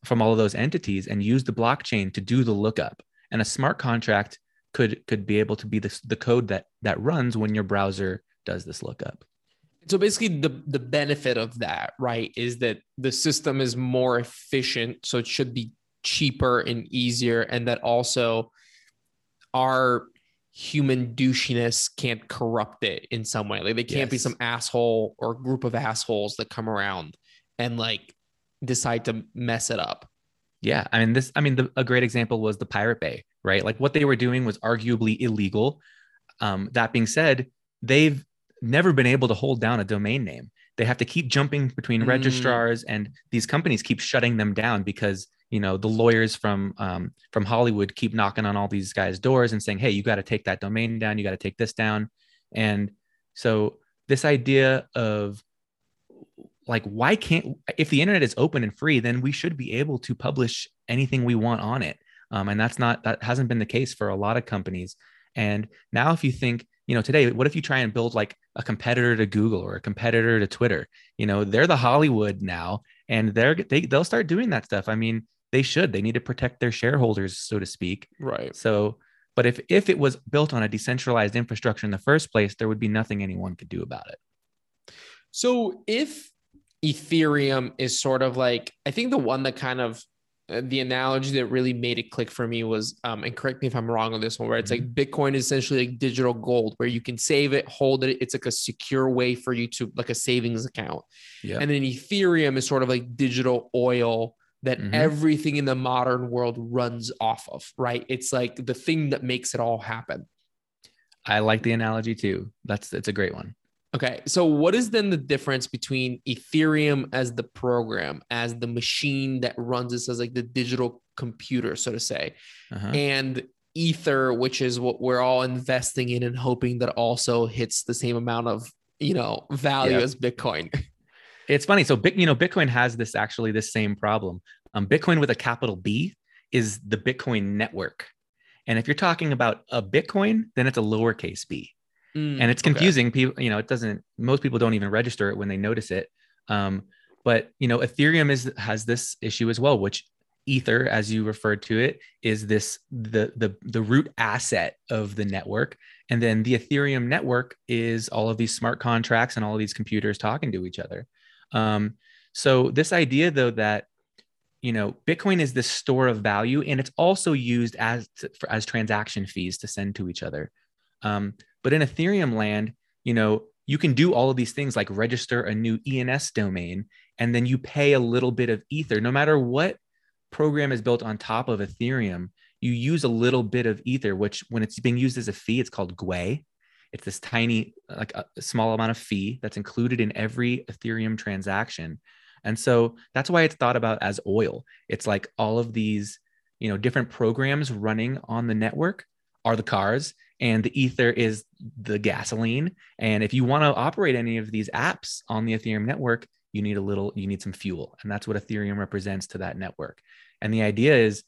from all of those entities and use the blockchain to do the lookup. And a smart contract could could be able to be the, the code that that runs when your browser does this lookup. So basically the the benefit of that, right, is that the system is more efficient, so it should be cheaper and easier and that also our human douchiness can't corrupt it in some way. Like they can't be some asshole or group of assholes that come around and like decide to mess it up. yeah i mean this i mean the, a great example was the pirate bay right like what they were doing was arguably illegal um, that being said they've never been able to hold down a domain name they have to keep jumping between Mm. registrars and these companies keep shutting them down because you know the lawyers from um, from hollywood keep knocking on all these guys doors and saying hey you got to take that domain down you got to take this down. And so this idea of like why can't if the internet is open and free then we should be able to publish anything we want on it. Um, and that's not that hasn't been the case for a lot of companies. And now if you think you know today what if you try and build like a competitor to google or a competitor to twitter? You know they're the hollywood now and they're they, they'll start doing that stuff. I mean they should they need to protect their shareholders so to speak Right. so but if if it was built on a decentralized infrastructure in the first place there would be nothing anyone could do about it So if Ethereum is sort of like, I think the one that kind of uh, the analogy that really made it click for me was, um, and correct me if I'm wrong on this one, where it's like Bitcoin is essentially like digital gold, where you can save it, hold it. It's like a secure way for you to like a savings account. yeah And then Ethereum is sort of like digital oil that Mhm. everything in the modern world runs off of, right? It's like the thing that makes it all happen. I like the analogy too. That's it's a great one. Okay. So what is then the difference between Ethereum as the program, as the machine that runs this as like the digital computer, so to say, Uh-huh. and Ether, which is what we're all investing in and hoping that also hits the same amount of, you know, value Yeah. as Bitcoin. It's funny. So, you know, Bitcoin has this actually this same problem. Um, Bitcoin with a capital B is the Bitcoin network, and if you're talking about a Bitcoin, then it's a lowercase b, and it's okay. confusing. People, you know, it doesn't. Most people don't even register it when they notice it. Um, but you know, Ethereum is has this issue as well, which Ether, as you referred to it, is this the the the root asset of the network, and then the Ethereum network is all of these smart contracts and all of these computers talking to each other. Um, so this idea, though, that you know Bitcoin is this store of value, and it's also used as for, as transaction fees to send to each other. Um, but in Ethereum land, you know, you can do all of these things like register a new ENS domain, and then you pay a little bit of Ether, no matter what program is built on top of Ethereum. you use a little bit of ether which when it's being used as a fee it's called gwei it's this tiny like a, small amount of fee that's included in every ethereum transaction. And so that's why it's thought about as oil. It's like all of these you know different programs running on the network are the cars and the ether is the gasoline. And if you want to operate any of these apps on the ethereum network you need a little you need some fuel. And that's what ethereum represents to that network. And the idea is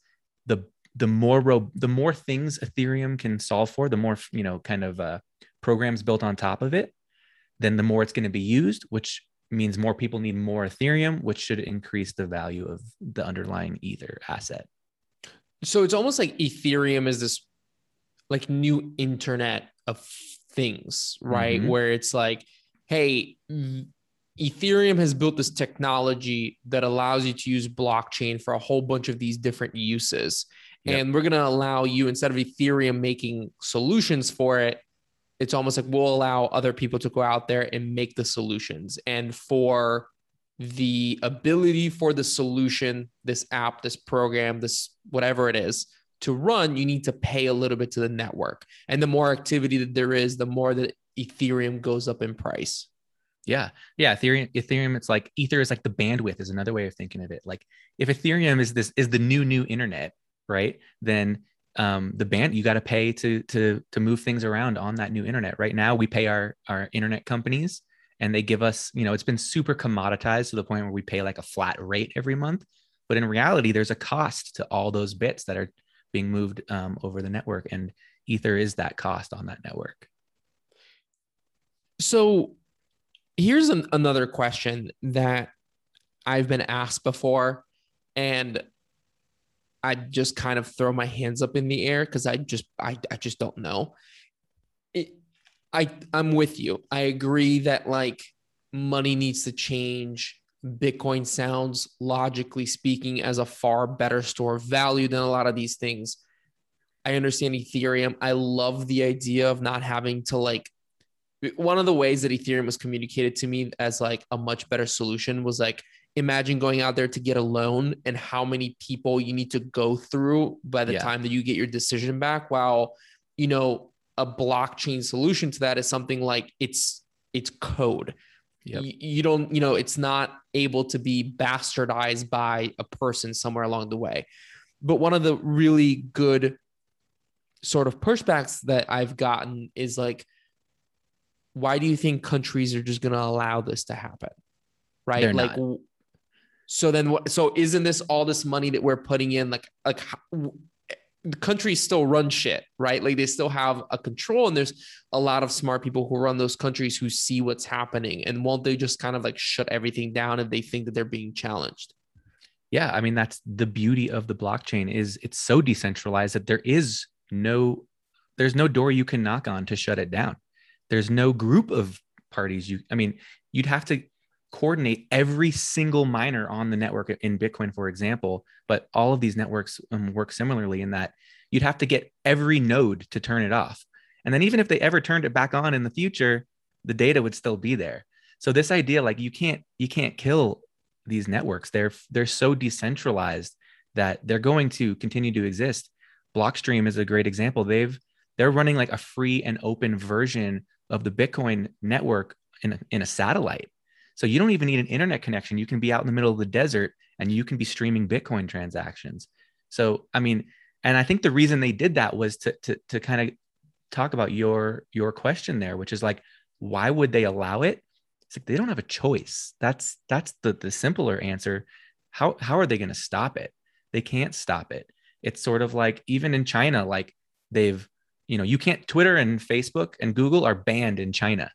the the more ro- the more things ethereum can solve for the more you know kind of uh, programs built on top of it then the more it's going to be used which means more people need more ethereum which should increase the value of the underlying ether asset So it's almost like Ethereum is this like new internet of things, right? Mhm. Where it's like, hey, Ethereum has built this technology that allows you to use blockchain for a whole bunch of these different uses. Yep. And we're going to allow you, instead of Ethereum making solutions for it, it's almost like we'll allow other people to go out there and make the solutions. And for the ability for the solution, this app, this program, this whatever it is to run, you need to pay a little bit to the network. And the more activity that there is, the more that Ethereum goes up in price. Yeah. Yeah. Ethereum, Ethereum, it's like Ether is like the bandwidth is another way of thinking of it. Like if Ethereum is this is the new new internet, right? Then um the band you got to pay to to to move things around on that new internet. Right now we pay our our internet companies and they give us, you know, it's been super commoditized to the point where we pay like a flat rate every month. But in reality, there's a cost to all those bits that are being moved um, over the network. And Ether is that cost on that network. So here's an, another question that I've been asked before, and I just kind of throw my hands up in the air because I just I, I just don't know. It, I I'm with you. I agree that like money needs to change. Bitcoin sounds logically speaking as a far better store of value than a lot of these things. I understand Ethereum. I love the idea of not having to like one of the ways that Ethereum was communicated to me as like a much better solution was like imagine going out there to get a loan and how many people you need to go through by the Yeah. time that you get your decision back while you know a blockchain solution to that is something like it's it's code Yep. you, you don't you know it's not able to be bastardized by a person somewhere along the way but one of the really good sort of pushbacks that i've gotten is like why do you think countries are just going to allow this to happen right They're like not. So then so isn't this all this money that we're putting in like like the countries still run shit right? Like they still have a control and there's a lot of smart people who run those countries who see what's happening. And won't they just kind of like shut everything down if they think that they're being challenged? Yeah i mean that's the beauty of the blockchain is it's so decentralized that there is no there's no door you can knock on to shut it down. There's no group of parties you i mean you'd have to coordinate every single miner on the network in bitcoin for example but all of these networks um, work similarly in that you'd have to get every node to turn it off. And then even if they ever turned it back on in the future the data would still be there. So this idea like you can't you can't kill these networks. They're they're so decentralized that they're going to continue to exist. Blockstream is a great example. They've they're running like a free and open version of the bitcoin network in a, in a satellite so you don't even need an internet connection you can be out in the middle of the desert and you can be streaming bitcoin transactions so i mean and i think the reason they did that was to to, to kind of talk about your your question there which is like why would they allow it it's like they don't have a choice. That's that's the the simpler answer. How how are they going to stop it? They can't stop it. It's sort of like even in China, like they've you know you can't Twitter and Facebook and Google are banned in China,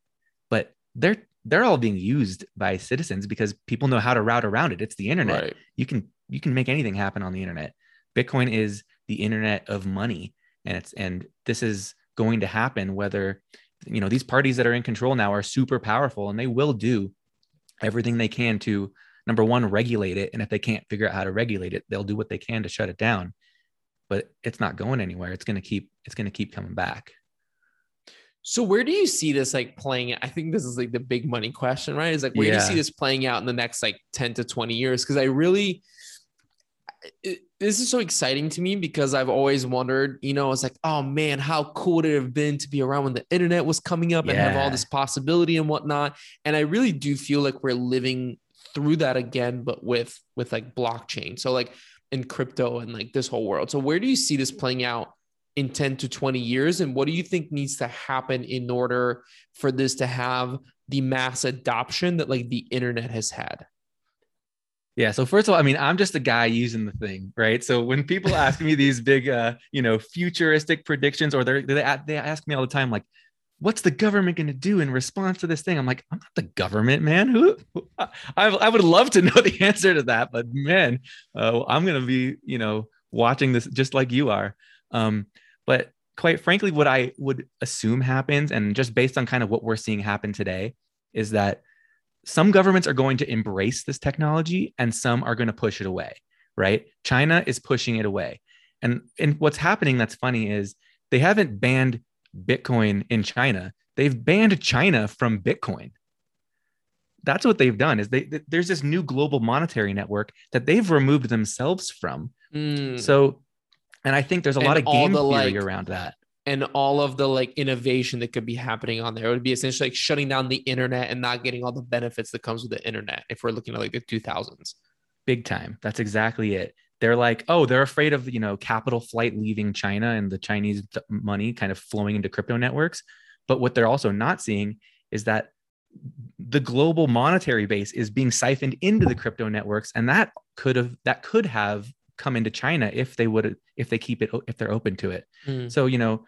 but they're they're all being used by citizens because people know how to route around it. It's the internet. right You can you can make anything happen on the internet. Bitcoin is the internet of money, and it's and this is going to happen whether you know these parties that are in control now are super powerful and they will do everything they can to number one regulate it and if they can't figure out how to regulate it they'll do what they can to shut it down but it's not going anywhere it's going to keep it's going to keep coming back So where do you see this like playing? I think this is like the big money question, right? Is like where do you see this playing out in the next like 10 to 20 years? Because I really it, this is so exciting to me because I've always wondered, you know, it's like, oh man, how cool would it have been to be around when the internet was coming up and have all this possibility and whatnot. And I really do feel like we're living through that again, but with with like blockchain. So like in crypto and like this whole world. So where do you see this playing out in 10 to 20 years? And what do you think needs to happen in order for this to have the mass adoption that like the internet has had? Yeah. So first of all, I mean, I'm just a guy using the thing, right? So when people ask me these big, uh, you know, futuristic predictions, or they're, they ask me all the time, like, "What's the government going to do in response to this thing?" I'm like, "I'm not the government, man. Who? who- I, I would love to know the answer to that, but man, uh, I'm going to be, you know, watching this just like you are." Um, but quite frankly, what I would assume happens, and just based on kind of what we're seeing happen today, is that some governments are going to embrace this technology and some are going to push it away right? China is pushing it away. And and what's happening that's funny is they haven't banned bitcoin in china. They've banned china from bitcoin. That's what they've done is they th- there's this new global monetary network that they've removed themselves from. Mm. so and i think there's a lot of game the, theory like, around that. and all of the like innovation that could be happening on there. It would be essentially like shutting down the internet and not getting all the benefits that comes with the internet if we're looking at like the 2000s. big time. That's exactly it. They're like oh they're afraid of you know capital flight leaving china and the chinese money kind of flowing into crypto networks. But what they're also not seeing is that the global monetary base is being siphoned into the crypto networks. And that could have that could have come into china if they would if they keep it if they're open to it Mm. so, you know,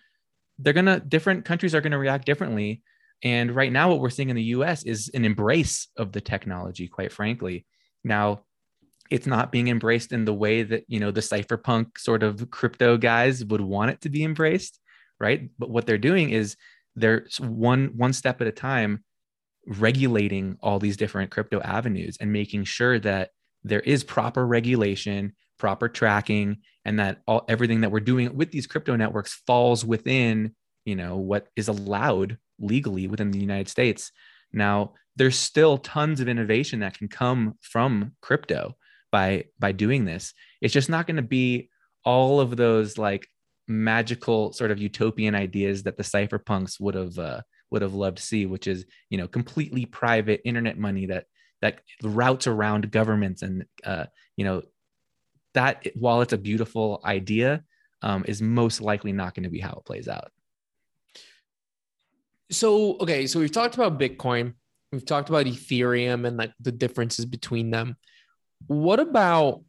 they're going to, different countries are going to react differently. And right now, what we're seeing in the US is an embrace of the technology, quite frankly. Now, it's not being embraced in the way that, you know, the cypherpunk sort of crypto guys would want it to be embraced, right? But what they're doing is they're one one step at a time regulating all these different crypto avenues and making sure that there is proper regulation, proper tracking, and that all everything that we're doing with these crypto networks falls within you know what is allowed legally within the united states. Now there's still tons of innovation that can come from crypto by by doing this. It's just not going to be all of those like magical sort of utopian ideas that the cypherpunks would have uh, would have loved to see which is you know completely private internet money that that routes around governments and uh, you know that while it's a beautiful idea um, is most likely not going to be how it plays out So, okay, so we've talked about Bitcoin, we've talked about Ethereum and like the differences between them. What about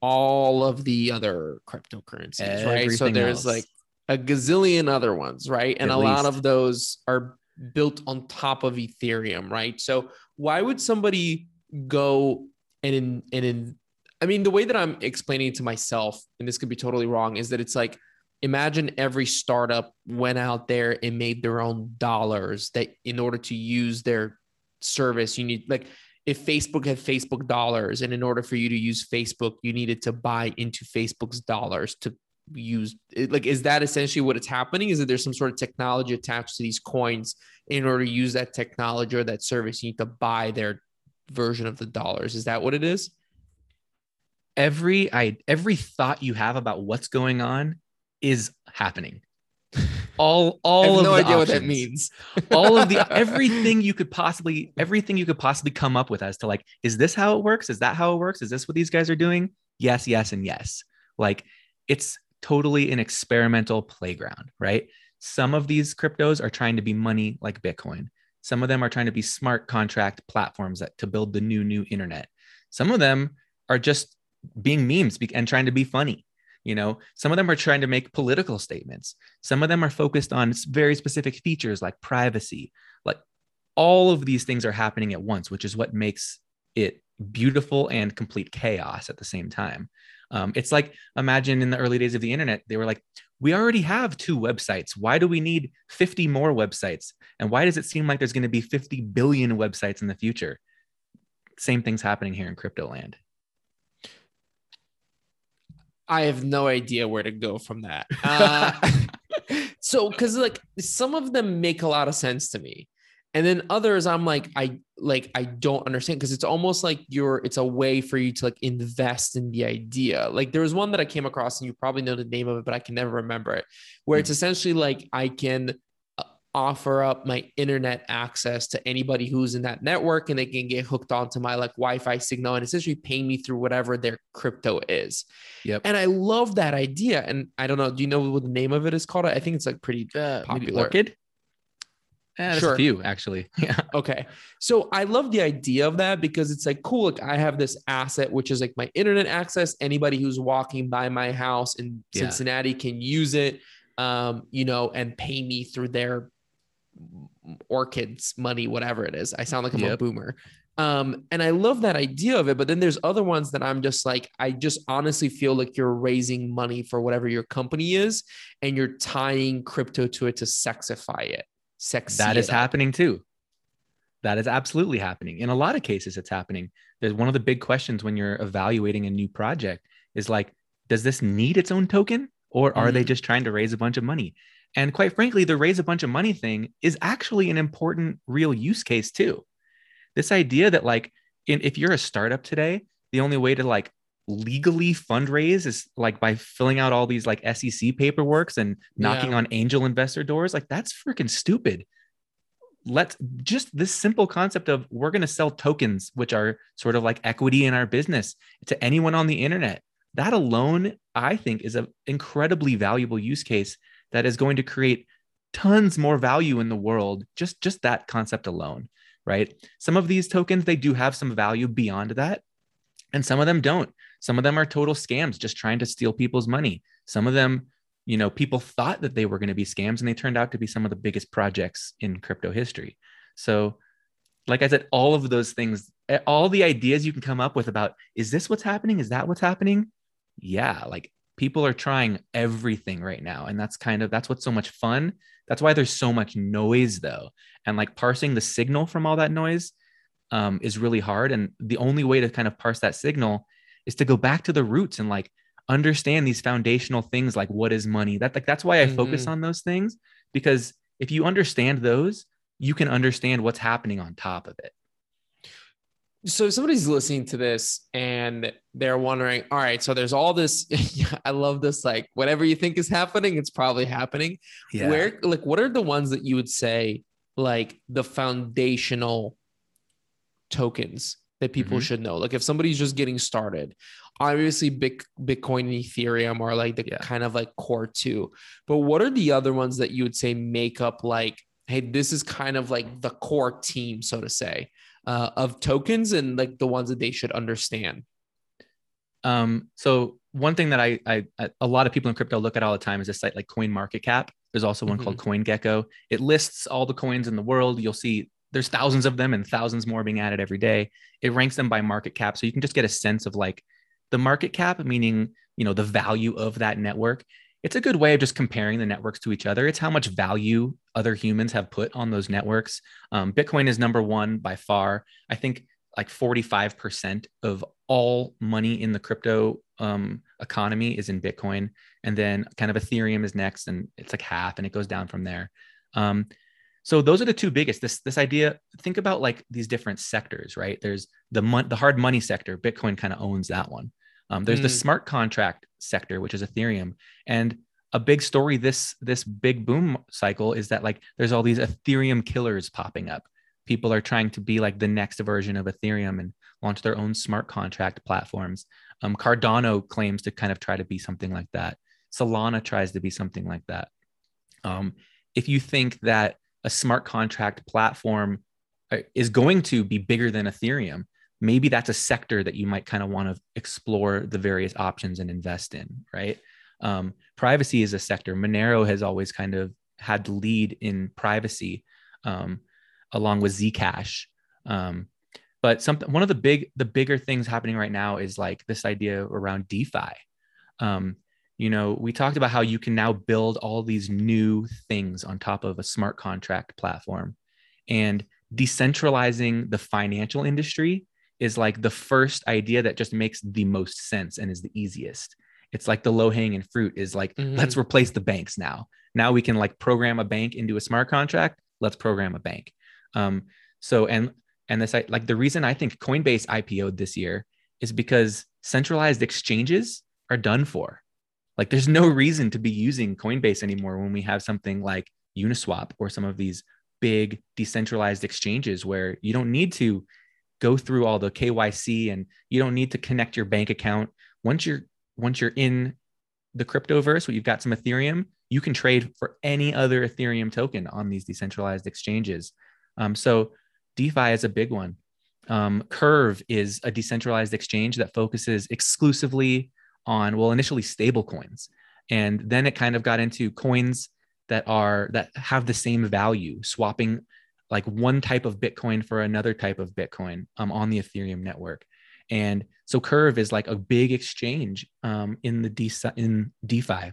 all of the other cryptocurrencies, right? So there's else. like a gazillion other ones, right? And At a lot of those are built on top of Ethereum, right? So why would somebody go and in and in I mean, the way that I'm explaining it to myself, and this could be totally wrong, is that it's like imagine every startup went out there and made their own dollars that in order to use their service, you need like if Facebook had Facebook dollars, and in order for you to use Facebook, you needed to buy into Facebook's dollars to use like is that essentially what it's happening? Is that there's some sort of technology attached to these coins in order to use that technology or that service? You need to buy their version of the dollars. Is that what it is every i every thought you have about what's going on is happening. All all i have of no the idea what that means. All of the everything you could possibly everything you could possibly come up with as to like is this how it works? Is that how it works? Is this what these guys are doing? Yes yes and yes. Like it's totally an experimental playground right? Some of these cryptos are trying to be money like bitcoin. Some of them are trying to be smart contract platforms that to build the new new internet. Some of them are just being memes and trying to be funny you know? Some of them are trying to make political statements. Some of them are focused on very specific features like privacy. Like all of these things are happening at once which is what makes it beautiful and complete chaos at the same time. Um, it's like imagine in the early days of the internet they were like we already have two websites. Why do we need 50 more websites? And why does it seem like there's going to be 50 billion websites in the future? Same things happening here in crypto land I have no idea where to go from that. Uh, so, because like some of them make a lot of sense to me. and then others i'm like i like i don't understand because it's almost like you're it's a way for you to like invest in the idea like there was one that i came across and you probably know the name of it but i can never remember it where it's essentially like i can offer up my internet access to anybody who's in that network and they can get hooked onto my like wi-fi signal and essentially pay me through whatever their crypto is Yep. and i love that idea and i don't know do you know what the name of it is called i think it's like pretty Uh, maybe Popular. Orchid. Yeah, Sure. a few actually. Yeah. Okay. So I love the idea of that because it's like, cool. Like I have this asset, which is like my internet access. Anybody who's walking by my house in Yeah. Cincinnati can use it, um, you know, and pay me through their orchids money, whatever it is. I sound like I'm a boomer. Um, and I love that idea of it. But then there's other ones that I'm just like, I just honestly feel like you're raising money for whatever your company is, and you're tying crypto to it to sexify it. Sexy that is it happening too. That is absolutely happening. In a lot of cases, it's happening. There's one of the big questions when you're evaluating a new project is like, does this need its own token or are they Mhm. just trying to raise a bunch of money? And quite frankly, the raise a bunch of money thing is actually an important real use case too. This idea that like, in, if you're a startup today, the only way to like legally fundraise is like by filling out all these like SEC paperworks and knocking Yeah. on angel investor doors. Like that's freaking stupid. Let's just this simple concept of we're going to sell tokens, which are sort of like equity in our business to anyone on the internet. That alone, I think, is an incredibly valuable use case that is going to create tons more value in the world. Just just that concept alone, right? Some of these tokens they do have some value beyond that, and some of them don't. Some of them are total scams, just trying to steal people's money. Some of them, you know, people thought that they were going to be scams and they turned out to be some of the biggest projects in crypto history. So, like I said, all of those things, eh, all the ideas you can come up with about is this what's happening? Is that what's happening? Yeah, like people are trying everything right now. And that's kind of that's what's so much fun. That's why there's so much noise though. And like parsing the signal from all that noise um, is really hard. And the only way to kind of parse that signal is to go back to the roots and like understand these foundational things like what is money. That like that's why I focus on those things because if you understand those, you can understand what's happening on top of it. So somebody's listening to this and they're wondering all right so there's all this i love this like whatever you think is happening it's probably happening yeah. where like what are the ones that you would say like the foundational tokens that people Mhm. should know like if somebody's just getting started obviously bitcoin and ethereum are like the Yeah. kind of like core two but what are the other ones that you would say make up like hey this is kind of like the core team so to say uh, of tokens and like the ones that they should understand Um, so one thing that I, I, a lot of people in crypto look at all the time is a site like Coin Market Cap. There's also one called CoinGecko. It lists all the coins in the world. You'll see there's thousands of them and thousands more being added every day. It ranks them by market cap, so you can just get a sense of like the market cap, meaning you know the value of that network. It's a good way of just comparing the networks to each other. It's how much value other humans have put on those networks. Um, Bitcoin is number one by far. I think like 45% of all money in the crypto um, economy is in Bitcoin. And then kind of Ethereum is next, and it's like half, and it goes down from there. Um, so those are the two biggest. This this idea. Think about like these different sectors, right? There's the mon- the hard money sector. Bitcoin kind of owns that one. Um, there's the Mm. smart contract sector, which is Ethereum, and a big story this this big boom cycle is that like there's all these Ethereum killers popping up. People are trying to be like the next version of Ethereum and launch their own smart contract platforms. Um, Cardano claims to kind of try to be something like that. Solana tries to be something like that. Um, if you think that a smart contract platform uh, is going to be bigger than Ethereum, maybe that's a sector that you might kind of want to explore the various options and invest in, right? Um, privacy is a sector. Monero has always kind of had the lead in privacy, um, along with Zcash. Um, but something one of the big the bigger things happening right now is like this idea around DeFi. Um, you know, we talked about how you can now build all these new things on top of a smart contract platform, and decentralizing the financial industry is like the first idea that just makes the most sense and is the easiest. It's like the low hanging fruit is like, Mhm. let's replace the banks now. Now we can like program a bank into a smart contract. Let's program a bank. Um, so and and this I- like the reason I think Coinbase IPO'd this year is because centralized exchanges are done for. Like there's no reason to be using Coinbase anymore when we have something like Uniswap or some of these big decentralized exchanges where you don't need to go through all the KYC and you don't need to connect your bank account. Once you're once you're in the cryptoverse, where you've got some Ethereum, you can trade for any other Ethereum token on these decentralized exchanges. Um, so DeFi is a big one. Um, Curve is a decentralized exchange that focuses exclusively on, well, initially stable coins. And then it kind of got into coins that are that have the same value, swapping like one type of Bitcoin for another type of Bitcoin um, on the Ethereum network. And so Curve is like a big exchange um, in the De- in DeFi.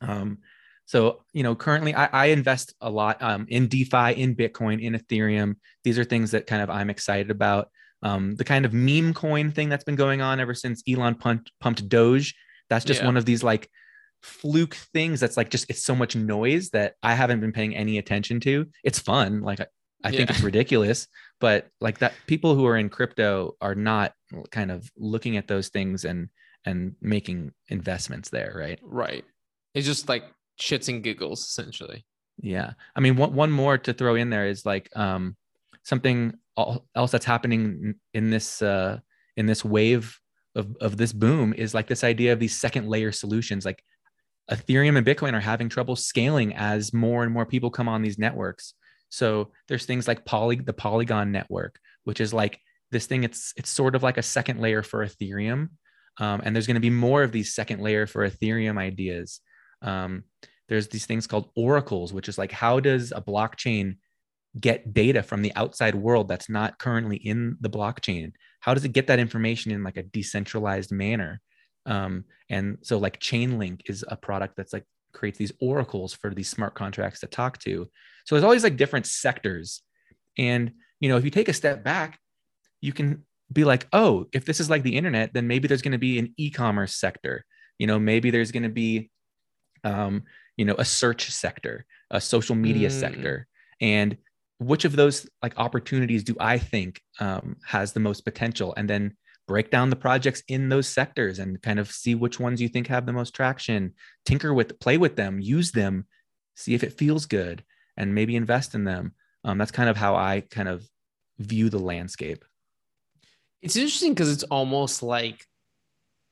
Um, so you know, currently I, I invest a lot um, in DeFi, in Bitcoin, in Ethereum. These are things that kind of I'm excited about. Um, the kind of meme coin thing that's been going on ever since Elon pumped, pumped Doge. That's just Yeah. one of these like fluke things that's like just it's so much noise that I haven't been paying any attention to. It's fun, like I, I think Yeah. it's ridiculous, but like that people who are in crypto are not kind of looking at those things and and making investments there, right? Right. It's just like shits and giggles essentially. Yeah. I mean, one, one more to throw in there is like um, something else that's happening in this uh, in this wave of, of this boom is like this idea of these second layer solutions. Like Ethereum and Bitcoin are having trouble scaling as more and more people come on these networks. So there's things like Poly, the Polygon network, which is like this thing. It's it's sort of like a second layer for Ethereum, um, and there's going to be more of these second layer for Ethereum ideas. Um, there's these things called oracles, which is like how does a blockchain get data from the outside world that's not currently in the blockchain? How does it get that information in like a decentralized manner? Um, and so like Chainlink is a product that's like creates these oracles for these smart contracts to talk to. So there's all these like different sectors. And you know, if you take a step back, you can be like, oh, if this is like the internet, then maybe there's going to be an e-commerce sector. You know, maybe there's going to be um, you know, a search sector, a social media Mm. sector. And which of those like opportunities do I think um, has the most potential? And then break down the projects in those sectors and kind of see which ones you think have the most traction, tinker with, play with them, use them, see if it feels good, and maybe invest in them. Um, that's kind of how I kind of view the landscape. It's interesting because it's almost like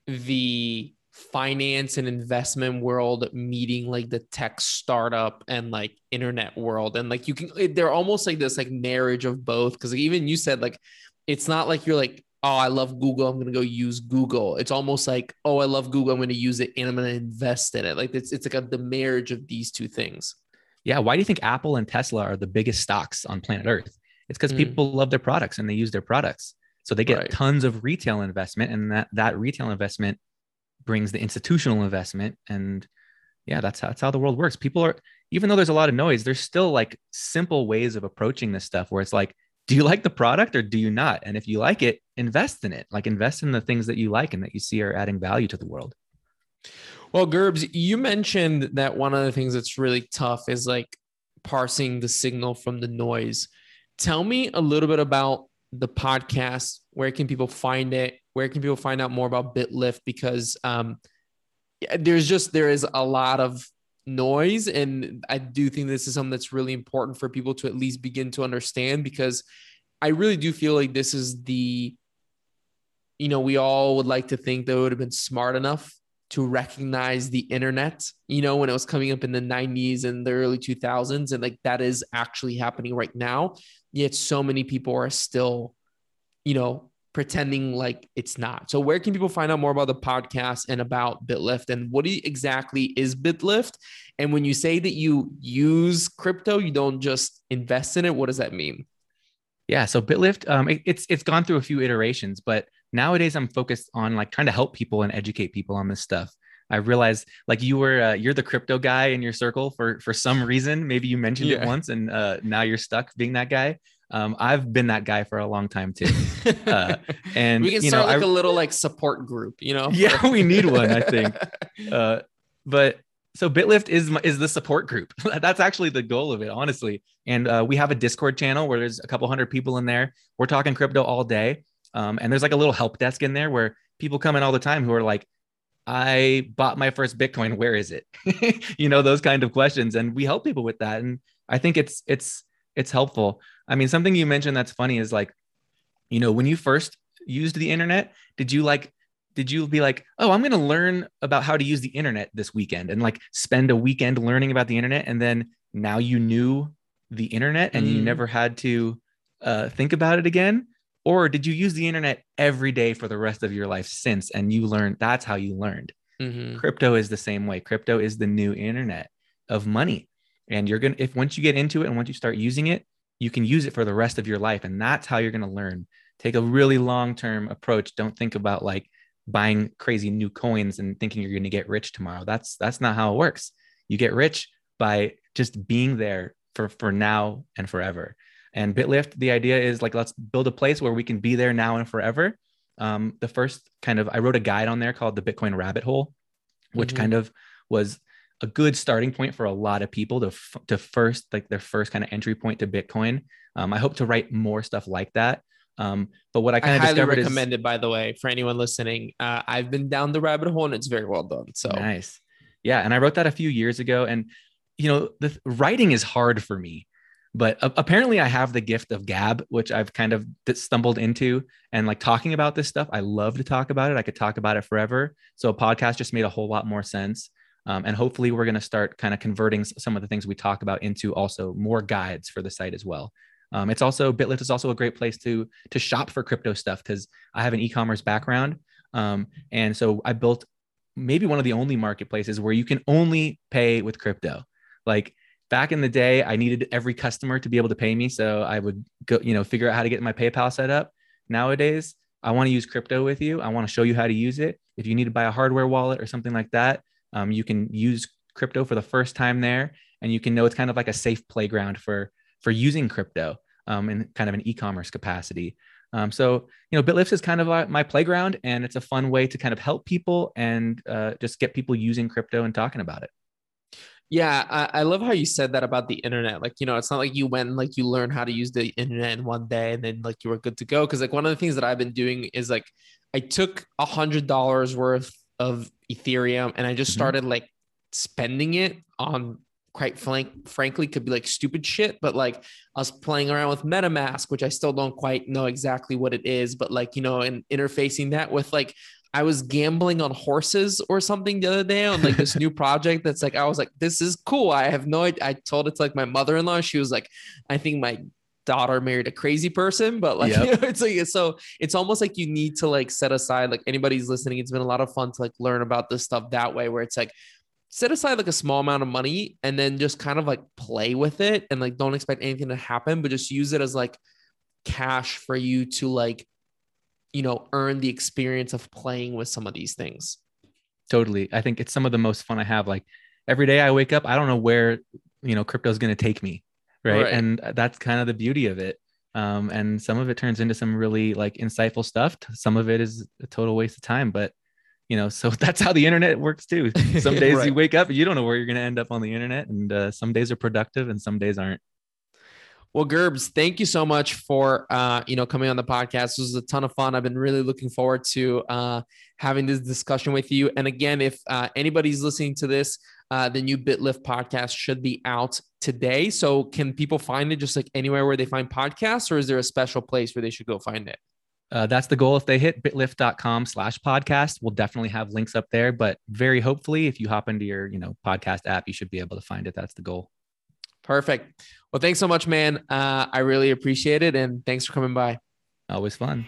the finance and investment world meeting like the tech startup and like internet world and like you can it- they're almost like this like marriage of both because even you said like it's not like you're like oh i love google i'm gonna go use google it's almost like oh i love google i'm gonna use it and i'm gonna invest in it like it's, it's like a, the marriage of these two things Yeah. Why do you think Apple and Tesla are the biggest stocks on planet Earth? It's because Mm. people love their products and they use their products. So they get Right. tons of retail investment, and that that retail investment brings the institutional investment. And yeah, that's how, that's how the world works. People are, even though there's a lot of noise, there's still like simple ways of approaching this stuff where it's like, do you like the product or do you not? And if you like it, invest in it. Like invest in the things that you like and that you see are adding value to the world. Well, Gerbs, you mentioned that one of the things that's really tough is like parsing the signal from the noise. Tell me a little bit about the podcast. Where can people find it? Where can people find out more about BitLift? Because um, there's just there is a lot of noise, and I do think this is something that's really important for people to at least begin to understand. Because I really do feel like this is the, you know, we all would like to think they would have been smart enough to recognize the internet, you know, when it was coming up in the 90s and the early 2000s. And like that is actually happening right now. Yet so many people are still, you know, pretending like it's not. So, where can people find out more about the podcast and about BitLift? And what exactly is BitLift? And when you say that you use crypto, you don't just invest in it, what does that mean? Yeah, so BitLift, um, it- it's it's gone through a few iterations, but nowadays I'm focused on like trying to help people and educate people on this stuff. I realized like you were uh, you're the crypto guy in your circle for for some reason. Maybe you mentioned Yeah. it once, and uh, now you're stuck being that guy. Um, I've been that guy for a long time too. Uh, and we can you start know, like I- a little like support group, you know? Yeah, we need one, I think. uh, but so Bitlift is is the support group. That's actually the goal of it, honestly. And uh, we have a Discord channel where there's a couple hundred people in there. We're talking crypto all day, um, and there's like a little help desk in there where people come in all the time who are like, "I bought my first Bitcoin. Where is it?" you know, those kind of questions, and we help people with that. And I think it's it's it's helpful. I mean, something you mentioned that's funny is like, you know, when you first used the internet, did you like did you be like, oh, I'm going to learn about how to use the internet this weekend and like spend a weekend learning about the internet? And then now you knew the internet and you Mm. never had to uh, think about it again? Or did you use the internet every day for the rest of your life since and you learned that's how you learned? Mhm. Crypto is the same way. Crypto is the new internet of money. And you're going to, if once you get into it and once you start using it, you can use it for the rest of your life. And that's how you're going to learn. Take a really long term approach. Don't think about like, buying crazy new coins and thinking you're going to get rich tomorrow. That's that's not how it works. You get rich by just being there for for now and forever. And Bitlift, the idea is like let's build a place where we can be there now and forever. Um, the first kind of I wrote a guide on there called the Bitcoin Rabbit Hole, which Mhm. kind of was a good starting point for a lot of people to f- to first like their first kind of entry point to Bitcoin. Um, I hope to write more stuff like that. Um, but what I kind of highly discovered recommend it, by the way, for anyone listening. Uh, I've been down the rabbit hole and it's very well done. So nice. Yeah, and I wrote that a few years ago, and you know, the th- writing is hard for me, but a- apparently I have the gift of gab, which I've kind of stumbled into, and like talking about this stuff. I love to talk about it. I could talk about it forever. So a podcast just made a whole lot more sense. Um, and hopefully, we're going to start kind of converting some of the things we talk about into also more guides for the site as well. Um, it's also Bitlift is also a great place to to shop for crypto stuff because I have an e-commerce background, um, and so I built maybe one of the only marketplaces where you can only pay with crypto. Like back in the day, I needed every customer to be able to pay me, so I would go, you know, figure out how to get my PayPal set up. Nowadays, I want to use crypto with you. I want to show you how to use it. If you need to buy a hardware wallet or something like that, um, you can use crypto for the first time there, and you can know it's kind of like a safe playground for for using crypto um, in kind of an e-commerce capacity. Um, so you know, Bitlift is kind of my playground, and it's a fun way to kind of help people and uh, just get people using crypto and talking about it. Yeah, I, I love how you said that about the internet. Like, you know, it's not like you went and like you learned how to use the internet in one day and then like you were good to go. Cause like one of the things that I've been doing is like I took a hundred dollars worth of Ethereum and I just Mhm. started like spending it on quite frank, frankly, could be like stupid shit. But like I was playing around with MetaMask, which I still don't quite know exactly what it is, but like, you know, and interfacing that with like I was gambling on horses or something the other day on like this new project that's like I was like this is cool. I have no idea. I told it to like my mother-in-law. She was like I think my daughter married a crazy person, but like Yep. you know, it's like so it's almost like you need to like set aside like anybody's listening. It's been a lot of fun to like learn about this stuff that way where it's like set aside like a small amount of money and then just kind of like play with it and like don't expect anything to happen, but just use it as like cash for you to like you know earn the experience of playing with some of these things. Totally. I think it's some of the most fun I have. Like every day I wake up, I don't know where, you know, crypto is going to take me. Right? Right. And that's kind of the beauty of it. Um, and some of it turns into some really like insightful stuff. Some of it is a total waste of time, but you know, so that's how the internet works too. Some days Right. you wake up, you don't know where you're going to end up on the internet. And uh, some days are productive and some days aren't. Well, Gerbs, thank you so much for uh, you know coming on the podcast. This was a ton of fun. I've been really looking forward to uh, having this discussion with you. And again, if uh, anybody's listening to this, uh, the new BitLift podcast should be out today. So, can people find it just like anywhere where they find podcasts, or is there a special place where they should go find it? Uh, that's the goal. If they hit bitlift.com slash podcast, we'll definitely have links up there. But very hopefully, if you hop into your, you know, podcast app, you should be able to find it. That's the goal. Perfect. Well, thanks so much, man. Uh, I really appreciate it, and thanks for coming by. Always fun.